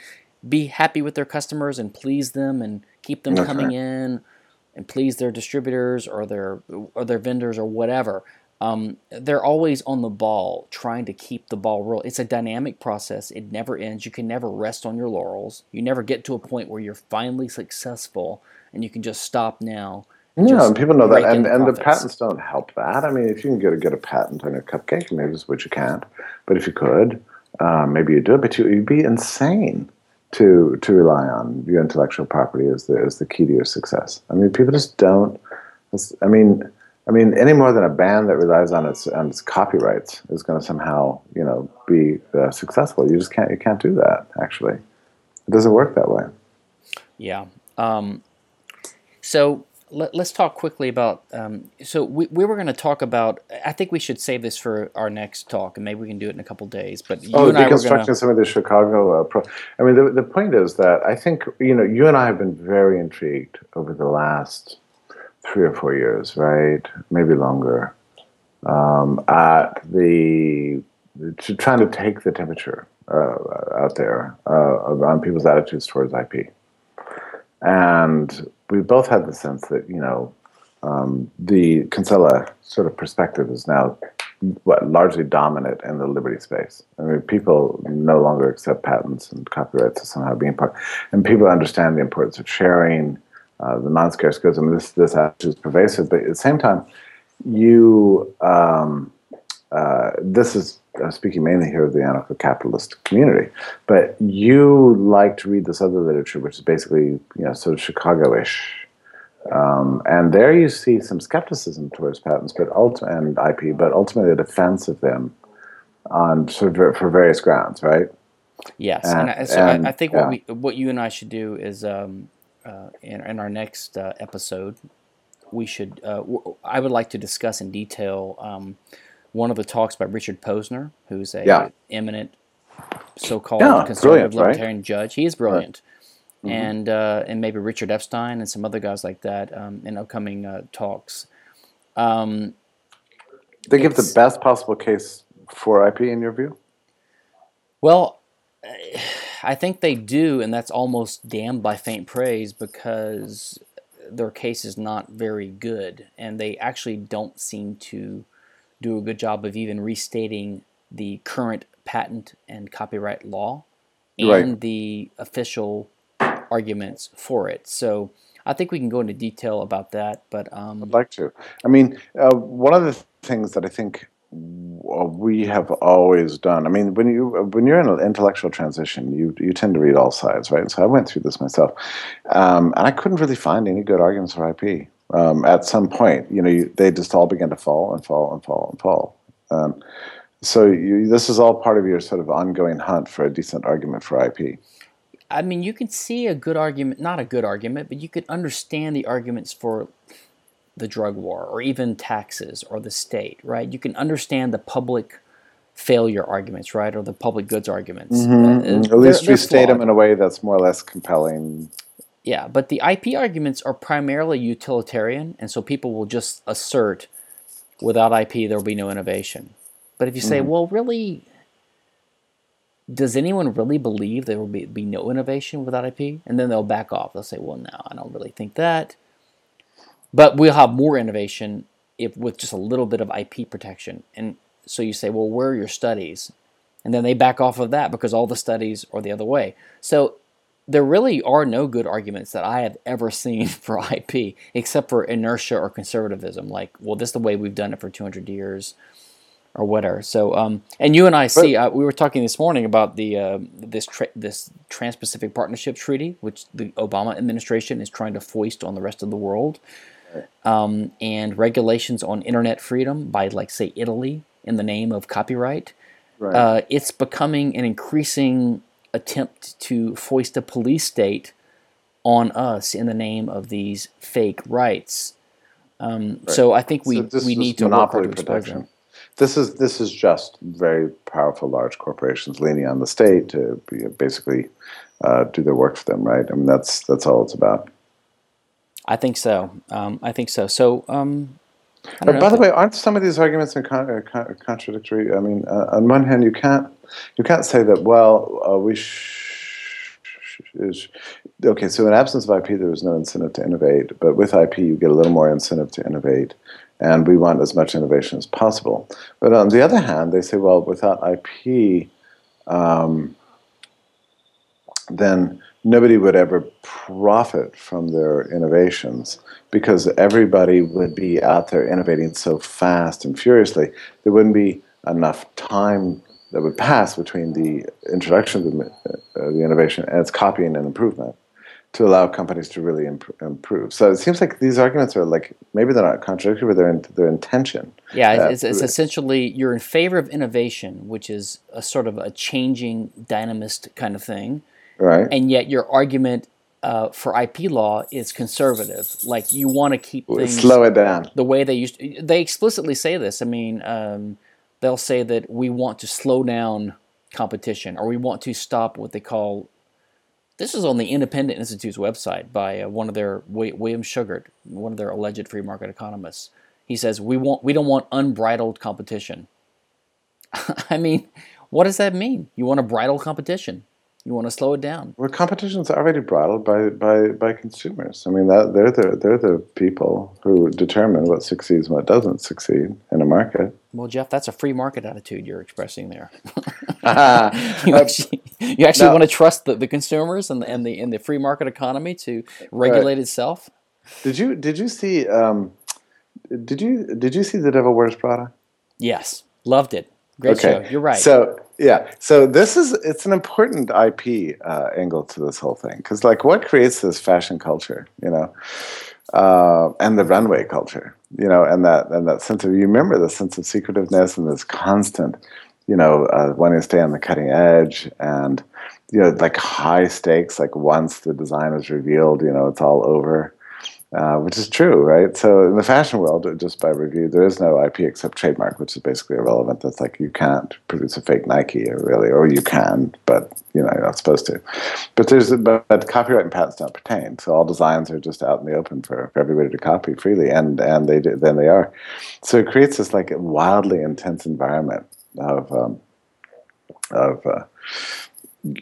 be happy with their customers and please them and keep them That's coming right. in and please their distributors or their or their vendors or whatever. Um, they're always on the ball, trying to keep the ball rolling. It's a dynamic process. It never ends. You can never rest on your laurels. You never get to a point where you're finally successful and you can just stop now. Yeah, and people know that, and, and the patents don't help that. I mean, if you can get a, get a patent on a cupcake, maybe it's which you can't, but if you could, um, maybe you do it. But you, you'd be insane to to rely on your intellectual property as the as the key to your success. I mean, people just don't. I mean, I mean, any more than a band that relies on its on its copyrights is going to somehow, you know, be uh, successful. You just can't you can't do that. Actually, it doesn't work that way. Yeah. Um, so let, us talk quickly about. Um, so we, we were going to talk about. I think we should save this for our next talk, and maybe we can do it in a couple days. But you oh, and deconstructing gonna... some of the Chicago. Uh, pro- I mean, the the point is that I think you know you and I have been very intrigued over the last three or four years, right? Maybe longer. Um, at the trying to take the temperature uh, out there uh, people's attitudes towards IP, and we both had the sense that you know um, the Kinsella sort of perspective is now what largely dominant in the liberty space. I mean, people no longer accept patents and copyrights as somehow being part, and people understand the importance of sharing uh, the non-scarce goods. I mean, this this attitude is pervasive, but at the same time, you um, uh, this is uh, speaking mainly here of the anarcho-capitalist community, but you like to read this other literature, which is basically you know sort of Chicago-ish. Um, and there you see some skepticism towards patents, but and IP, but ultimately a defense of them on sort of for various grounds, right? Yes, and, and I, so and, I, I, think yeah. what we what you and I should do is um, uh, in, in, our next uh, episode, we should. Uh, w- I would like to discuss in detail um, one of the talks by Richard Posner, who's a yeah. eminent so-called yeah, conservative libertarian right? judge. He is brilliant. Right. Mm-hmm. And uh, and maybe Richard Epstein and some other guys like that um, in upcoming uh, talks. Um, they give the best possible case for IP in your view. Well, I think they do, and that's almost damned by faint praise because their case is not very good, and they actually don't seem to do a good job of even restating the current patent and copyright law and right. the official arguments for it. So I think we can go into detail about that. But um, I'd like to. I mean, uh, one of the things that I think we have always done. I mean, when you when you're in an intellectual transition, you you tend to read all sides, right? So I went through this myself, um, and I couldn't really find any good arguments for IP. Um, at some point, you know, you, they just all began to fall and fall and fall and fall. Um, so you, this is all part of your sort of ongoing hunt for a decent argument for IP. I mean, you can see a good argument, not a good argument, but you could understand the arguments for the drug war or even taxes or the state, right? You can understand the public failure arguments, right, or the public goods arguments. Mm-hmm. Uh, mm-hmm. At least restate them in a way that's more or less compelling. Yeah, but the IP arguments are primarily utilitarian, and so people will just assert without IP there will be no innovation. But if you say, mm-hmm. well, really, does anyone really believe there will be, be no innovation without IP? And then they'll back off. They'll say, well, no, I don't really think that. But we'll have more innovation if with just a little bit of IP protection. And so you say, well, where are your studies? And then they back off of that because all the studies are the other way. So there really are no good arguments that I have ever seen for IP except for inertia or conservatism. Like, well, this is the way we've done it for 200 years or whatever. So, um, and you and I see, uh, we were talking this morning about the uh, this tra- this Trans-Pacific Partnership Treaty, which the Obama administration is trying to foist on the rest of the world um, and regulations on internet freedom by, like, say, Italy in the name of copyright. Right. Uh, it's becoming an increasing attempt to foist a police state on us in the name of these fake rights. Um, right. So I think we, so we need to work hard to expose them. This is this is just very powerful large corporations leaning on the state to basically uh, do their work for them, right? I mean that's that's all it's about. I think so. Um, I think so. So, um, by the way, aren't some of these arguments con- uh, con- contradictory? I mean, uh, on one hand, you can't you can't say that. Well, uh, we sh- is okay. So in absence of IP, there was no incentive to innovate, but with IP, you get a little more incentive to innovate, and we want as much innovation as possible. But on the other hand, they say, well, without IP, um, then nobody would ever profit from their innovations because everybody would be out there innovating so fast and furiously. There wouldn't be enough time that would pass between the introduction of the, uh, the innovation and its copying and improvement to allow companies to really imp- improve. So it seems like these arguments are like maybe they're not contradictory, but they're in their intention. Yeah, it's, it's, essentially you're in favor of innovation, which is a sort of a changing dynamist kind of thing, right? And yet your argument uh, for IP law is conservative. Like you want to keep things slow it down the way they used. To, they explicitly say this. I mean. Um, they'll say that we want to slow down competition or we want to stop what they call this is on the Independent Institute's website by uh, one of their William Shughart, one of their alleged free market economists. He says we want we don't want unbridled competition. I mean, what does that mean? You want to bridle competition? You want to slow it down. Well, competition is already bridled by, by, by consumers. I mean, that they're the they're the people who determine what succeeds and what doesn't succeed in a market. Well, Jeff, that's a free market attitude you're expressing there. you actually, you actually no. want to trust the, the consumers and the, and the and the free market economy to regulate right. itself. Did you did you see um, did you did you see the Devil Wears Prada? Yes, loved it. Great okay. show. You're right. So yeah, so this is it's an important IP uh, angle to this whole thing because like what creates this fashion culture, you know, uh, and the runway culture, you know, and that and that sense of you remember the sense of secretiveness and this constant, you know, uh, wanting to stay on the cutting edge and you know like high stakes. Like once the design is revealed, you know, it's all over uh, which is true, right? So in the fashion world, just by review, there is no IP except trademark, which is basically irrelevant. That's like you can't produce a fake Nike, or really, or you can, but you know you're not supposed to. But there's but, but copyright and patents don't pertain, so all designs are just out in the open for, for everybody to copy freely, and and they do, then they are. So it creates this like wildly intense environment of um, of uh,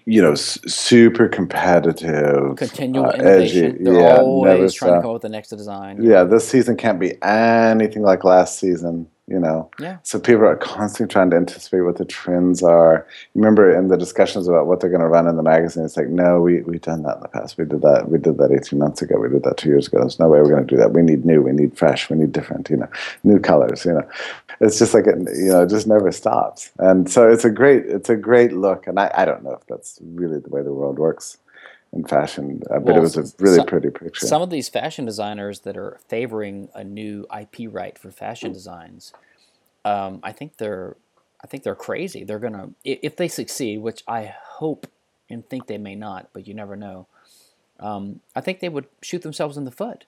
you know, super competitive, continual uh, innovation. Edgy. They're yeah, always trying to come up with the next design. Yeah, this season can't be anything like last season you know? Yeah. so people are constantly trying to anticipate what the trends are. Remember in the discussions about what they're going to run in the magazine it's like no we, we've done that in the past. We did that we did that 18 months ago. We did that two years ago. There's no way we're going to do that. We need new. We need fresh. We need different you know new colors you know. It's just like it, you know it just never stops. And so it's a great it's a great look. And i, I don't know if that's really the way the world works in fashion, uh, but well, it was a really some, pretty picture. Some of these fashion designers that are favoring a new IP right for fashion designs, um, I think they're, I think they're crazy. They're gonna, if they succeed, which I hope and think they may not, but you never know. Um, I think they would shoot themselves in the foot.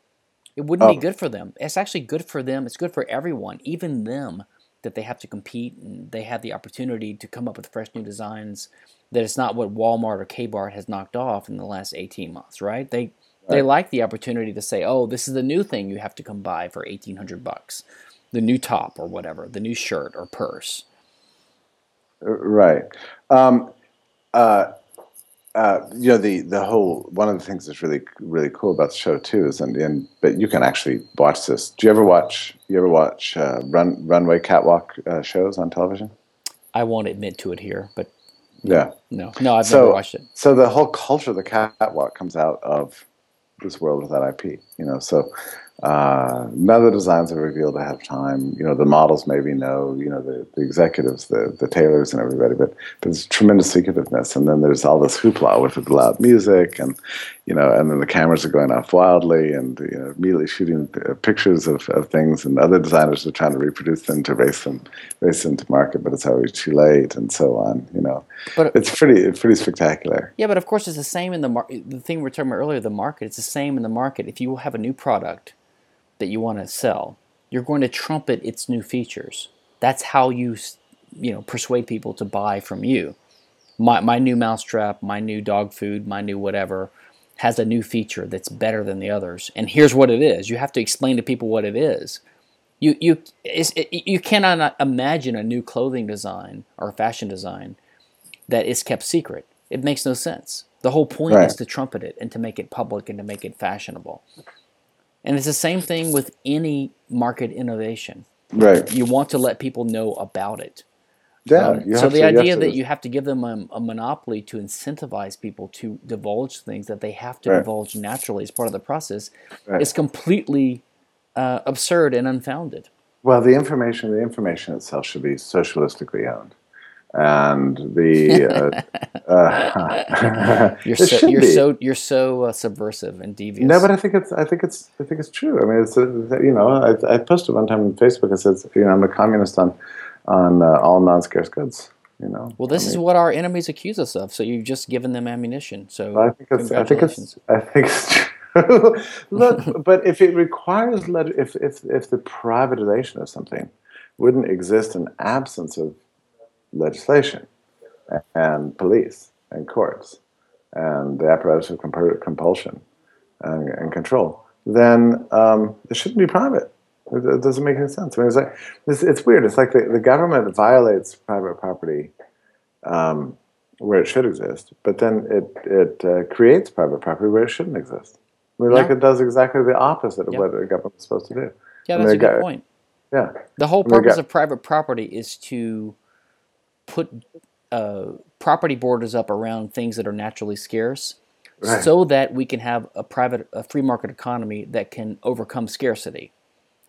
It wouldn't oh. be good for them. It's actually good for them. It's good for everyone, even them, that they have to compete and they have the opportunity to come up with fresh new designs that it's not what Walmart or Kmart has knocked off in the last 18 months, right? They right. they like the opportunity to say, "Oh, this is the new thing you have to come buy for 1800 bucks. The new top or whatever, the new shirt or purse." Right. Um, uh, uh, you know the the whole one of the things that's really really cool about the show too is and, and but you can actually watch this. Do you ever watch you ever watch uh, run runway catwalk uh, shows on television? I won't admit to it here, but yeah. No, no, I've so, never watched it. So the whole culture of the catwalk comes out of this world without IP. You know, so uh, none of the designs are revealed ahead of time. You know, the models maybe know, you know, the, the executives, the, the tailors and everybody, but there's tremendous secretiveness. And then there's all this hoopla with the loud music and, you know, and then the cameras are going off wildly and, you know, immediately shooting uh, pictures of, of things and other designers are trying to reproduce them to race them, race them to market, but it's already too late and so on, you know. But it's pretty, it's pretty spectacular. Yeah, but of course it's the same in the market. The thing we were talking about earlier, the market, it's the same in the market. If you have a new product, that you want to sell, you're going to trumpet its new features. That's how you, you know, persuade people to buy from you. My, my new mousetrap, my new dog food, my new whatever has a new feature that's better than the others. And here's what it is. You have to explain to people what it is. You, you, it, you cannot imagine a new clothing design or fashion design that is kept secret. It makes no sense. The whole point Right. is to trumpet it and to make it public and to make it fashionable. And it's the same thing with any market innovation. Right. You want to let people know about it. Yeah. Um, so the to- idea that you have to give them a, a monopoly to incentivize people to divulge things that they have to Right. divulge naturally as part of the process Right. is completely uh, absurd and unfounded. Well, the information, the information itself should be socialistically owned, and the uh, uh, You're so you're so you're so uh, subversive and devious. No, but I think it's I think it's I think it's true. I mean, it's uh, you know I, I posted one time on Facebook and said you know I'm a communist on on uh, all non-scarce goods. You know. well, this I is what our enemies accuse us of. So you've just given them ammunition. So I think it's I think it's I think it's true. Look, but if it requires leg- if if if the privatization of something wouldn't exist in absence of legislation and police and courts and the apparatus of compul- compulsion and, and control, then um, it shouldn't be private. It, it doesn't make any sense. I mean, it's like it's, it's weird. It's like the, the government violates private property um, where it should exist, but then it it uh, creates private property where it shouldn't exist. I mean, like it does exactly the opposite of Yeah. what the government's supposed to do. yeah, that's a good got- point. Yeah, The whole purpose of private property is to put uh, property borders up around things that are naturally scarce, Right. so that we can have a private, a free market economy that can overcome scarcity.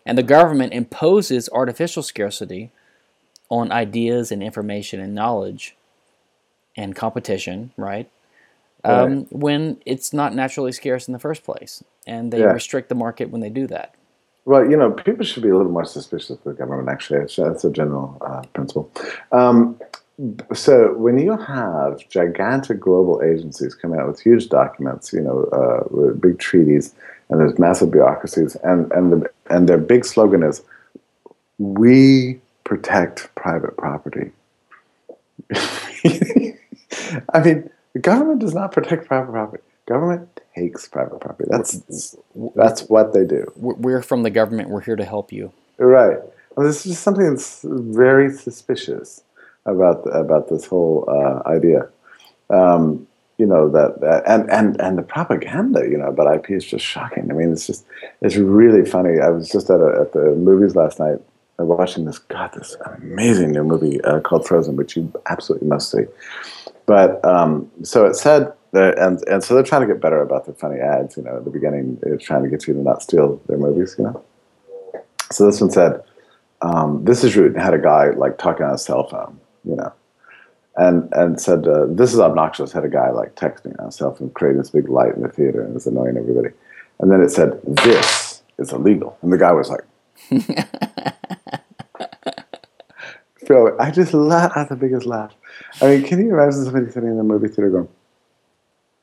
And the government imposes artificial scarcity on ideas and information and knowledge and competition, right? Um, when it's not naturally scarce in the first place, and they Yeah. restrict the market when they do that. Well, you know, people should be a little more suspicious of the government. Actually, that's a general uh, principle. Um, so when you have gigantic global agencies coming out with huge documents, you know, uh, big treaties, and there's massive bureaucracies, and and the, and their big slogan is, "We protect private property." I mean, the government does not protect private property. Government takes private property. That's that's what they do. We're from the government. We're here to help you. Right. Well, this is just something that's very suspicious about about this whole uh, idea. Um, you know that, that and and and the propaganda you know about IP is just shocking. I mean, it's just it's really funny. I was just at a, at the movies last night watching this God this amazing new movie uh, called Frozen, which you absolutely must see. But um, so it said, and and so they're trying to get better about their funny ads. You know, at the beginning, it's trying to get you to not steal their movies. You know. So this one said, um, "This is rude." and Had a guy like talking on his cell phone, you know, and and said, uh, "This is obnoxious." Had a guy like texting on a cell phone, creating this big light in the theater, and it was annoying everybody. And then it said, "This is illegal," and the guy was like, "Bro, I just let out the biggest laugh." I mean, can you imagine somebody sitting in the movie theater going,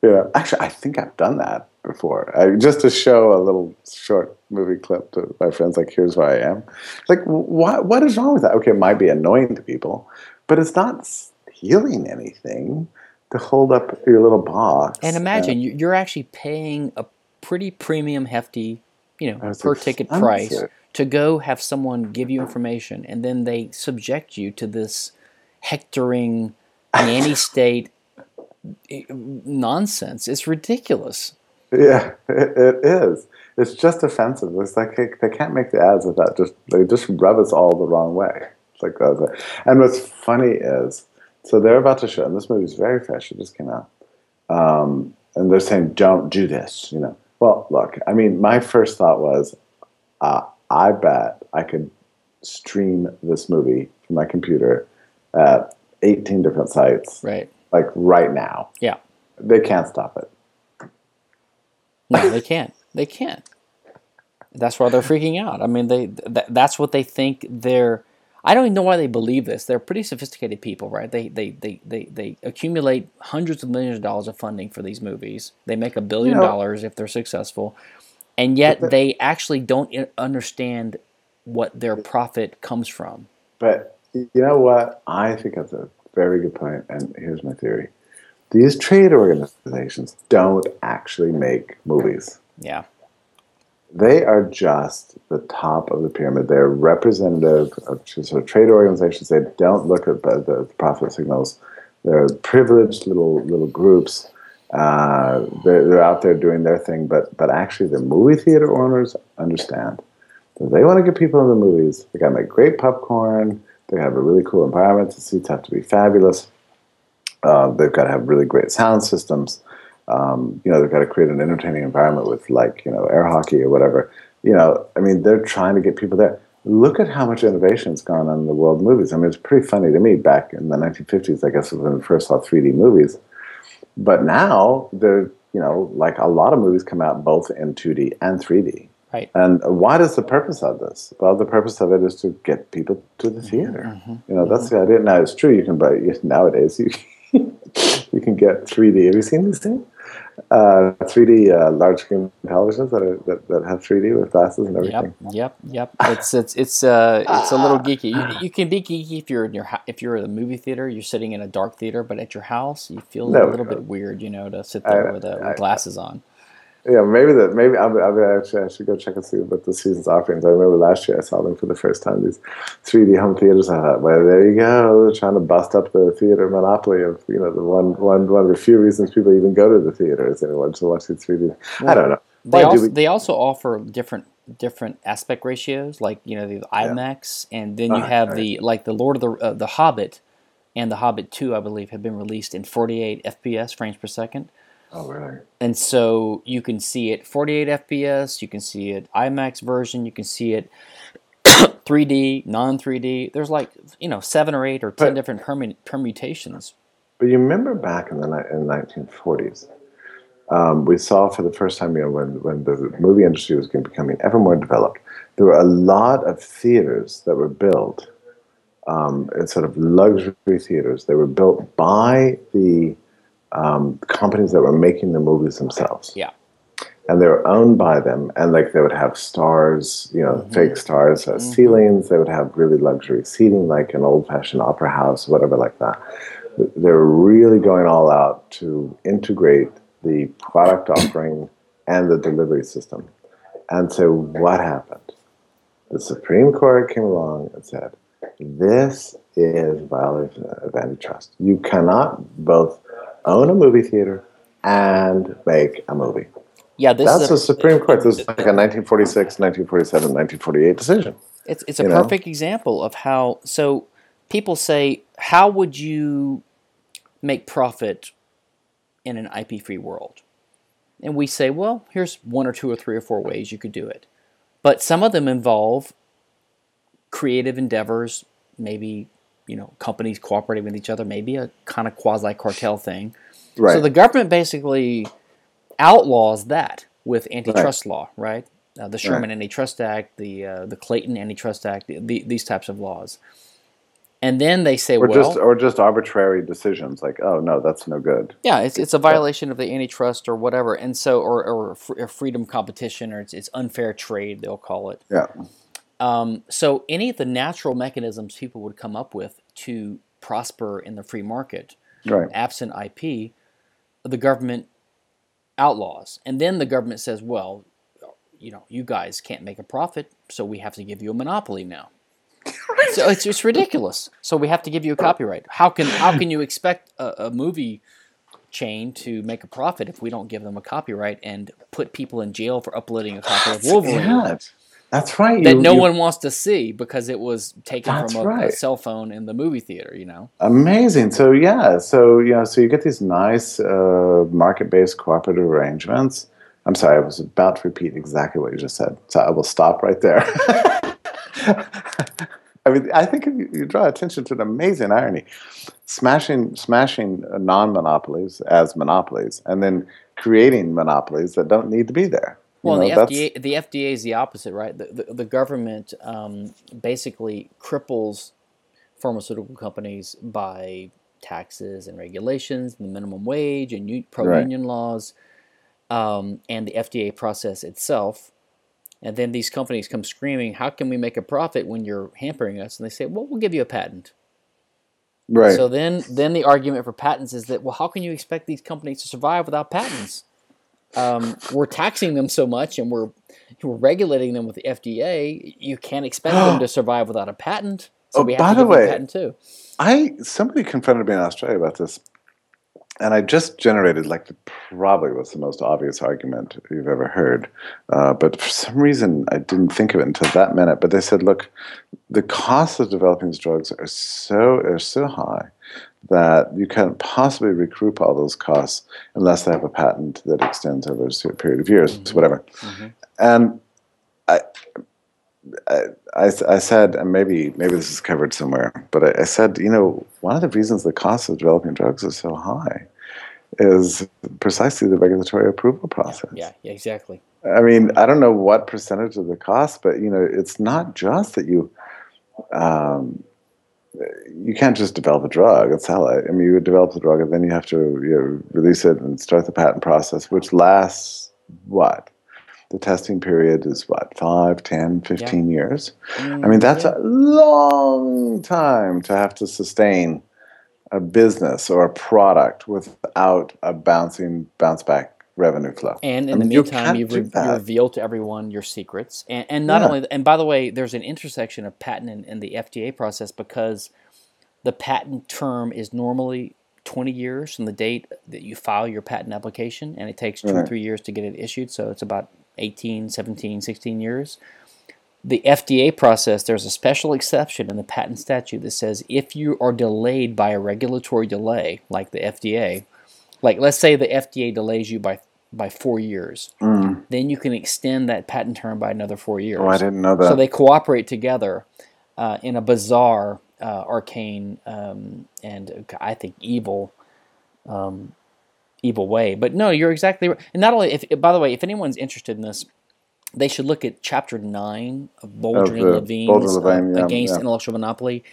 "Yeah, actually, I think I've done that." Before, I, just to show a little short movie clip to my friends, like here's where I am. Like, what what is wrong with that? Okay, it might be annoying to people, but it's not stealing anything to hold up your little box. And imagine you- you're actually paying a pretty premium, hefty, you know, per ticket price to go have someone give you information, and then they subject you to this hectoring, nanny state nonsense. It's ridiculous. Yeah, it, it is. It's just offensive. It's like they, they can't make the ads without just they just rub us all the wrong way. It's like that's it. And what's funny is, so they're about to show, and this movie's very fresh. It just came out, um, and they're saying, "Don't do this." You know. Well, look. I mean, my first thought was, uh, I bet I could stream this movie from my computer at 18 different sites, Right. Like right now. Yeah. They can't stop it. No, they can't. They can't. That's why they're freaking out. I mean, they th- that's what they think they're. I don't even know why they believe this. They're pretty sophisticated people, right? They they they they, they accumulate hundreds of millions of dollars of funding for these movies. They make a billion You know- dollars if they're successful, and yet the- they actually don't understand what their profit comes from. But you know what? I think that's a very good point. and here's my theory. These trade organizations don't actually make movies. Yeah, They are just the top of the pyramid. They're representative of sort of trade organizations. They don't look at the, the profit signals. They're privileged little little groups, Uh, they're, they're out there doing their thing, but but actually, the movie theater owners understand that they want to get people in the movies. They got to make great popcorn. They have a really cool environment. The seats have to be fabulous. Uh, they've got to have really great sound systems. Um, you know, they've got to create an entertaining environment with like you know air hockey or whatever. You know, I mean, they're trying to get people there. Look at how much innovation's gone on in the world movies. I mean, it's pretty funny to me. Back in the 1950s, I guess, when we first saw 3D movies, but now there, you know, like a lot of movies come out both in 2D and 3D. Right. And what is the purpose of this? Well, the purpose of it is to get people to the theater. Mm-hmm. You know, that's the idea. Now, it's true. You can buy nowadays. You you can get 3D. Have you seen these things? Uh, 3D uh, large screen televisions that, are, that that have 3D with glasses and everything. Yep, yep, yep. It's it's it's uh it's a little geeky. You, you can be geeky if you're in your if you're at a movie theater, you're sitting in a dark theater, but at your house, you feel No, a little no. bit weird, you know, to sit there I- with, uh, I- with glasses on. Yeah, maybe that. Maybe I'll, I'll actually I should go check and see what the season's offerings. I remember last year I saw them for the first time. These 3D home theaters. I thought, well, there you go. They're trying to bust up the theater monopoly of you know the one one one of the few reasons people even go to the theater is anyone to watch these 3D. I don't know. They Why do also, we- they also offer different different aspect ratios, like you know the IMAX, and then you Ah, have the like the Lord of the uh, the Hobbit and the Hobbit Two, I believe, have been released in 48 FPS frames per second. Oh really? And so you can see it 48 FPS, you can see it IMAX version, you can see it 3D, non 3D. There's like, you know, seven or eight or 10 But- different permu- permutations. But you remember back in the ni- in the 1940s, um, we saw for the first time, you know, when, when the movie industry was becoming ever more developed, there were a lot of theaters that were built, um, sort of luxury theaters. They were built by the um, companies that were making the movies themselves. Yeah. And they were owned by them, and like they would have stars, you know, Mm-hmm. fake stars, uh, ceilings. They would have really luxury seating, like an old-fashioned opera house, whatever, like that they were really going all out to integrate the product offering and the delivery system. And so what happened? The Supreme Court came along and said, this is violation of antitrust. You cannot both own a movie theater and make a movie. Yeah, this That's the a, Supreme Court. This is like a 1946, 1947, 1948 decision. it's, it's a you know? perfect example of how. So people say, how would you make profit in an IP free world? And we say, well, here's one or two or three or four ways you could do it. But some of them involve creative endeavors, maybe, you know, companies cooperating with each other, maybe a kind of quasi cartel thing. Right. So the government basically outlaws that with antitrust law, right? Uh, the Sherman Antitrust Act, the uh, the Clayton Antitrust Act, the, the, these types of laws. And then they say, or well, just or just arbitrary decisions like, oh no, that's no good. yeah, it's, it's a violation of the antitrust or whatever, and so or or, or freedom competition or it's, it's unfair trade they'll call it. Yeah. Um, so any of the natural mechanisms people would come up with to prosper in the free market, Right. absent IP, the government outlaws, and then the government says, well, you know, you guys can't make a profit, so we have to give you a monopoly now. so it's it's ridiculous. So we have to give you a copyright. How can how can you expect a, a movie chain to make a profit if we don't give them a copyright and put people in jail for uploading a copy of Wolverine? Yeah, that's right. that You- no you- one wants to see because it was taken from a, a cell phone in the movie theater. You know, Amazing. So yeah, so you know, so you get these nice uh, market-based cooperative arrangements. I'm sorry, I was about to repeat exactly what you just said, so I will stop right there. I mean, I think if you, you draw attention to an amazing irony, smashing smashing uh, non-monopolies as monopolies, and then creating monopolies that don't need to be there. You well, know, the FDA the FDA is the opposite, right? The the, the government um, basically cripples pharmaceutical companies by taxes and regulations, the minimum wage and pro union laws, um, and the FDA process itself. And then these companies come screaming, "How can we make a profit when you're hampering us?" And they say, "Well, we'll give you a patent." right. So then, then the argument for patents is that well, how can you expect these companies to survive without patents? Um, we're taxing them so much, and we're we're regulating them with the FDA. You can't expect them to survive without a patent. So Oh, we have by the way- a patent too. I somebody confronted me in Australia about this. and I just generated like the, probably was the most obvious argument you've ever heard, uh, but for some reason I didn't think of it until that minute. But they said, look, the costs of developing these drugs are so are so high that you can't possibly recoup all those costs unless they have a patent that extends over a certain period of years, mm-hmm. whatever. Mm-hmm. And I, I, I, said, and maybe maybe this is covered somewhere, but I, I, said, you know, one of the reasons the cost of developing drugs is so high is precisely the regulatory approval process. Yeah, yeah, exactly. I mean, I don't know what percentage of the cost, but you know, it's not just that you um, you can't just develop a drug and sell it. I mean, you develop the drug and then you have to you know, release it and start the patent process, which lasts what? The testing period is what, 5, 10, 15 yeah. years? Mm, I mean, that's yeah. a long time to have to sustain a business or a product without a bouncing bounce back revenue flow. And in I mean, the meantime, you have re- you reveal to everyone your secrets. And, and not yeah. only, and by the way, there's an intersection of patent and, and, the FDA process because the patent term is normally 20 years from the date that you file your patent application, and it takes two right. or three years to get it issued. So it's about 18, 17, 16 years. The FDA process, there's a special exception in the patent statute that says if you are delayed by a regulatory delay, like the FDA, like let's say the FDA delays you by by four years. Mm. Then you can extend that patent term by another four years. Oh, I didn't know that. So they cooperate together uh, in a bizarre, uh, arcane, um, and I think evil, um, evil way. But no, you're exactly right. And not only, if by the way, if anyone's interested in this, they should look at Chapter Nine of Boldrin and Levine's Levine, uh, yeah, Against yeah. Intellectual Monopoly.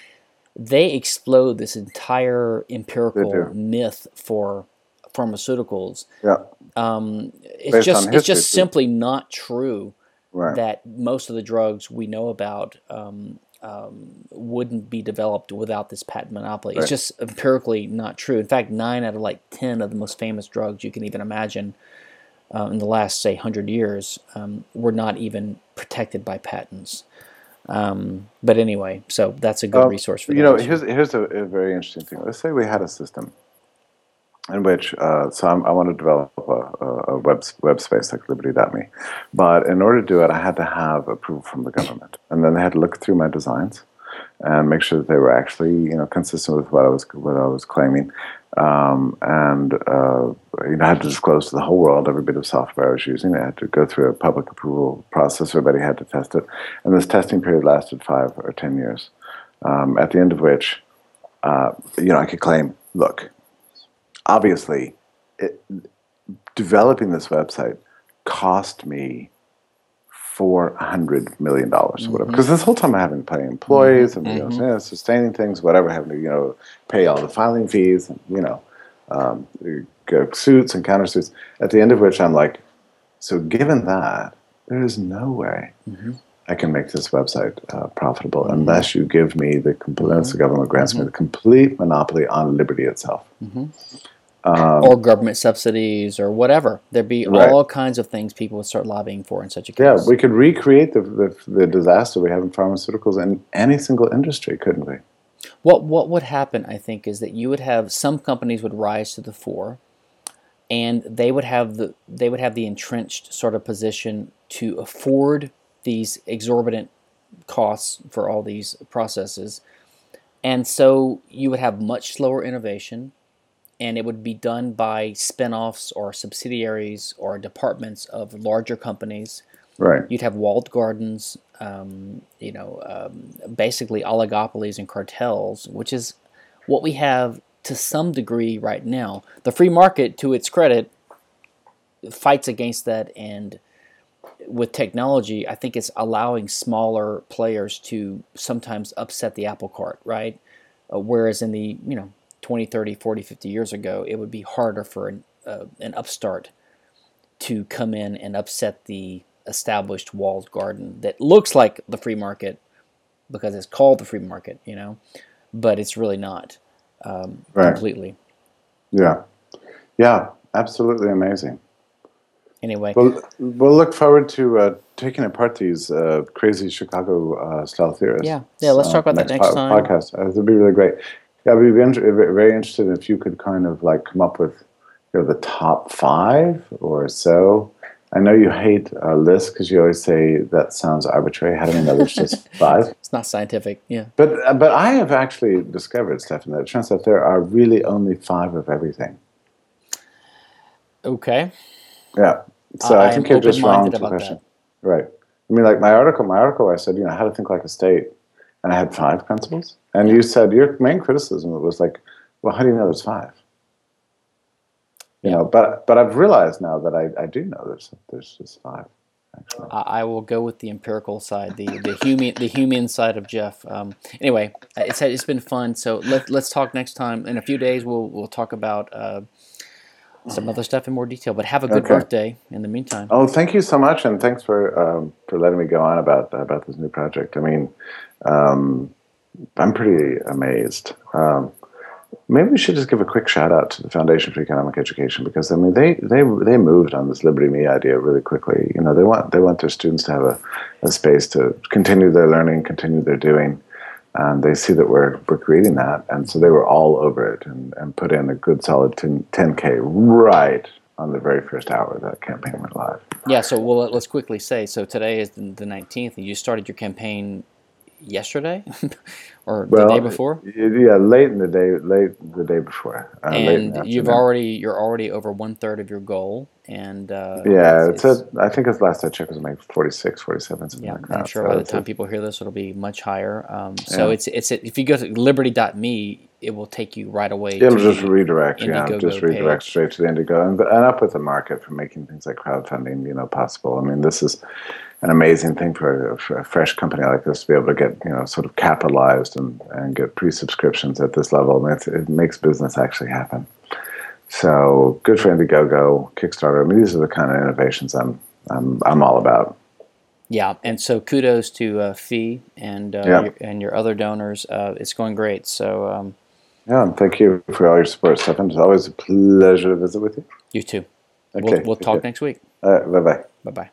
They explode this entire empirical myth for pharmaceuticals. Yeah. Um, it's Based just it's just too. simply not true right. that most of the drugs we know about um, um, wouldn't be developed without this patent monopoly. Right. It's just empirically not true. In fact, nine out of like ten of the most famous drugs you can even imagine uh, in the last say hundred years um, were not even protected by patents. Um, but anyway, so that's a good um, resource for you know. Here's here's a, a very interesting thing. Let's say we had a system in which uh, so I'm, i want to develop a, a, web web space like Liberty.me, but in order to do it, I had to have approval from the government, and then they had to look through my designs and make sure that they were actually you know consistent with what I was what I was claiming, um, and uh, you know I had to disclose to the whole world every bit of software I was using. I had to go through a public approval process. Everybody had to test it, and this testing period lasted five or ten years. Um, at the end of which, uh, you know, I could claim, look, obviously, it, developing this website cost me four hundred million dollars or whatever. Because mm-hmm. this whole time I haven't to pay employees and mm-hmm. you know, sustaining things, whatever, having to you know pay all the filing fees and you know um, suits and countersuits. At the end of which I'm like, so given that, there is no way. Mm-hmm. I can make this website uh, profitable mm-hmm. unless you give me the unless the government grants me mm-hmm. the complete monopoly on liberty itself. Um, or government subsidies or whatever. There'd be right. all kinds of things people would start lobbying for in such a case. Yeah, we could recreate the, the, the disaster we have in pharmaceuticals in any single industry, couldn't we? What what would happen, I think, is that you would have some companies would rise to the fore, and they would have the they would have the entrenched sort of position to afford these exorbitant costs for all these processes, and so you would have much slower innovation and it would be done by spin-offs or subsidiaries or departments of larger companies. Right. You'd have walled gardens, um, you know, um, basically oligopolies and cartels, which is what we have to some degree right now. The free market, to its credit, fights against that, and with technology, I think it's allowing smaller players to sometimes upset the apple cart, right? Uh, whereas in the you know 20, 30, 40, 50 years ago, it would be harder for an, uh, an upstart to come in and upset the established walled garden that looks like the free market because it's called the free market, you know, but it's really not um, right. completely. Yeah. Yeah, absolutely amazing. Anyway, we'll, we'll look forward to uh, taking apart these uh, crazy Chicago uh, style theorists. Yeah, yeah. Let's talk about that next po- time. Podcast. Uh, it'll be really great. Yeah, I'd be very interested if you could kind of like come up with you know, the top five or so. I know you hate uh, a list because you always say that sounds arbitrary. How do we know there's just five? It's not scientific, yeah. But uh, but I have actually discovered, Stephan, that it turns out there are really only five of everything. Okay. Yeah. So I, I think you're just wrong to the question. That. Right. I mean, like my article, my article, I said, you know, how to think like a state, and I had five principles, and you said your main criticism was like, well, how do you know there's five? You know, but but I've realized now that I, I do know there's there's just five. Actually. I will go with the empirical side, the the human the human side of Jeff. Um, anyway, it's it's been fun. So let let's talk next time. In a few days, we'll we'll talk about. Uh, some other stuff in more detail. But have a good okay. birthday in the meantime. Oh, thank you so much, and thanks for um, for letting me go on about about this new project. I mean, um, I'm pretty amazed. Um, maybe we should just give a quick shout out to the Foundation for Economic Education because I mean they they they moved on this Liberty Me idea really quickly. You know, they want they want their students to have a, a space to continue their learning, continue their doing and they see that we're, we're creating that. And so they were all over it and, and put in a good solid 10, 10K right on the very first hour that campaign went live. Yeah, so well, let's quickly say so today is the 19th, and you started your campaign yesterday or well, the day before? Yeah, late in the day, late the day before. Uh, and you've already you're already over one third of your goal, and uh, yeah, it's, it's, a, I think it's last I checked it was like 46, 47, something yeah, like that. I'm sure so by the time a, people hear this, it'll be much higher. Um, so yeah. it's it's if you go to liberty.me, it will take you right away. It'll just redirect, yeah, just redirect page. straight to the Indiegogo, and, and up with the market for making things like crowdfunding, you know, possible. I mean, this is an amazing thing for, for, a fresh company like this to be able to get you know sort of capitalized and, and get pre-subscriptions at this level. And it makes business actually happen. So good for Indiegogo, Kickstarter. I mean, these are the kind of innovations I'm I'm I'm all about. Yeah, and so kudos to uh, FEE and uh, yeah. your, and your other donors. Uh, it's going great. So um, yeah, and thank you for all your support, Stephan. It's always a pleasure to visit with you. You too. Okay, we'll, we'll talk next week. bye bye. Bye bye.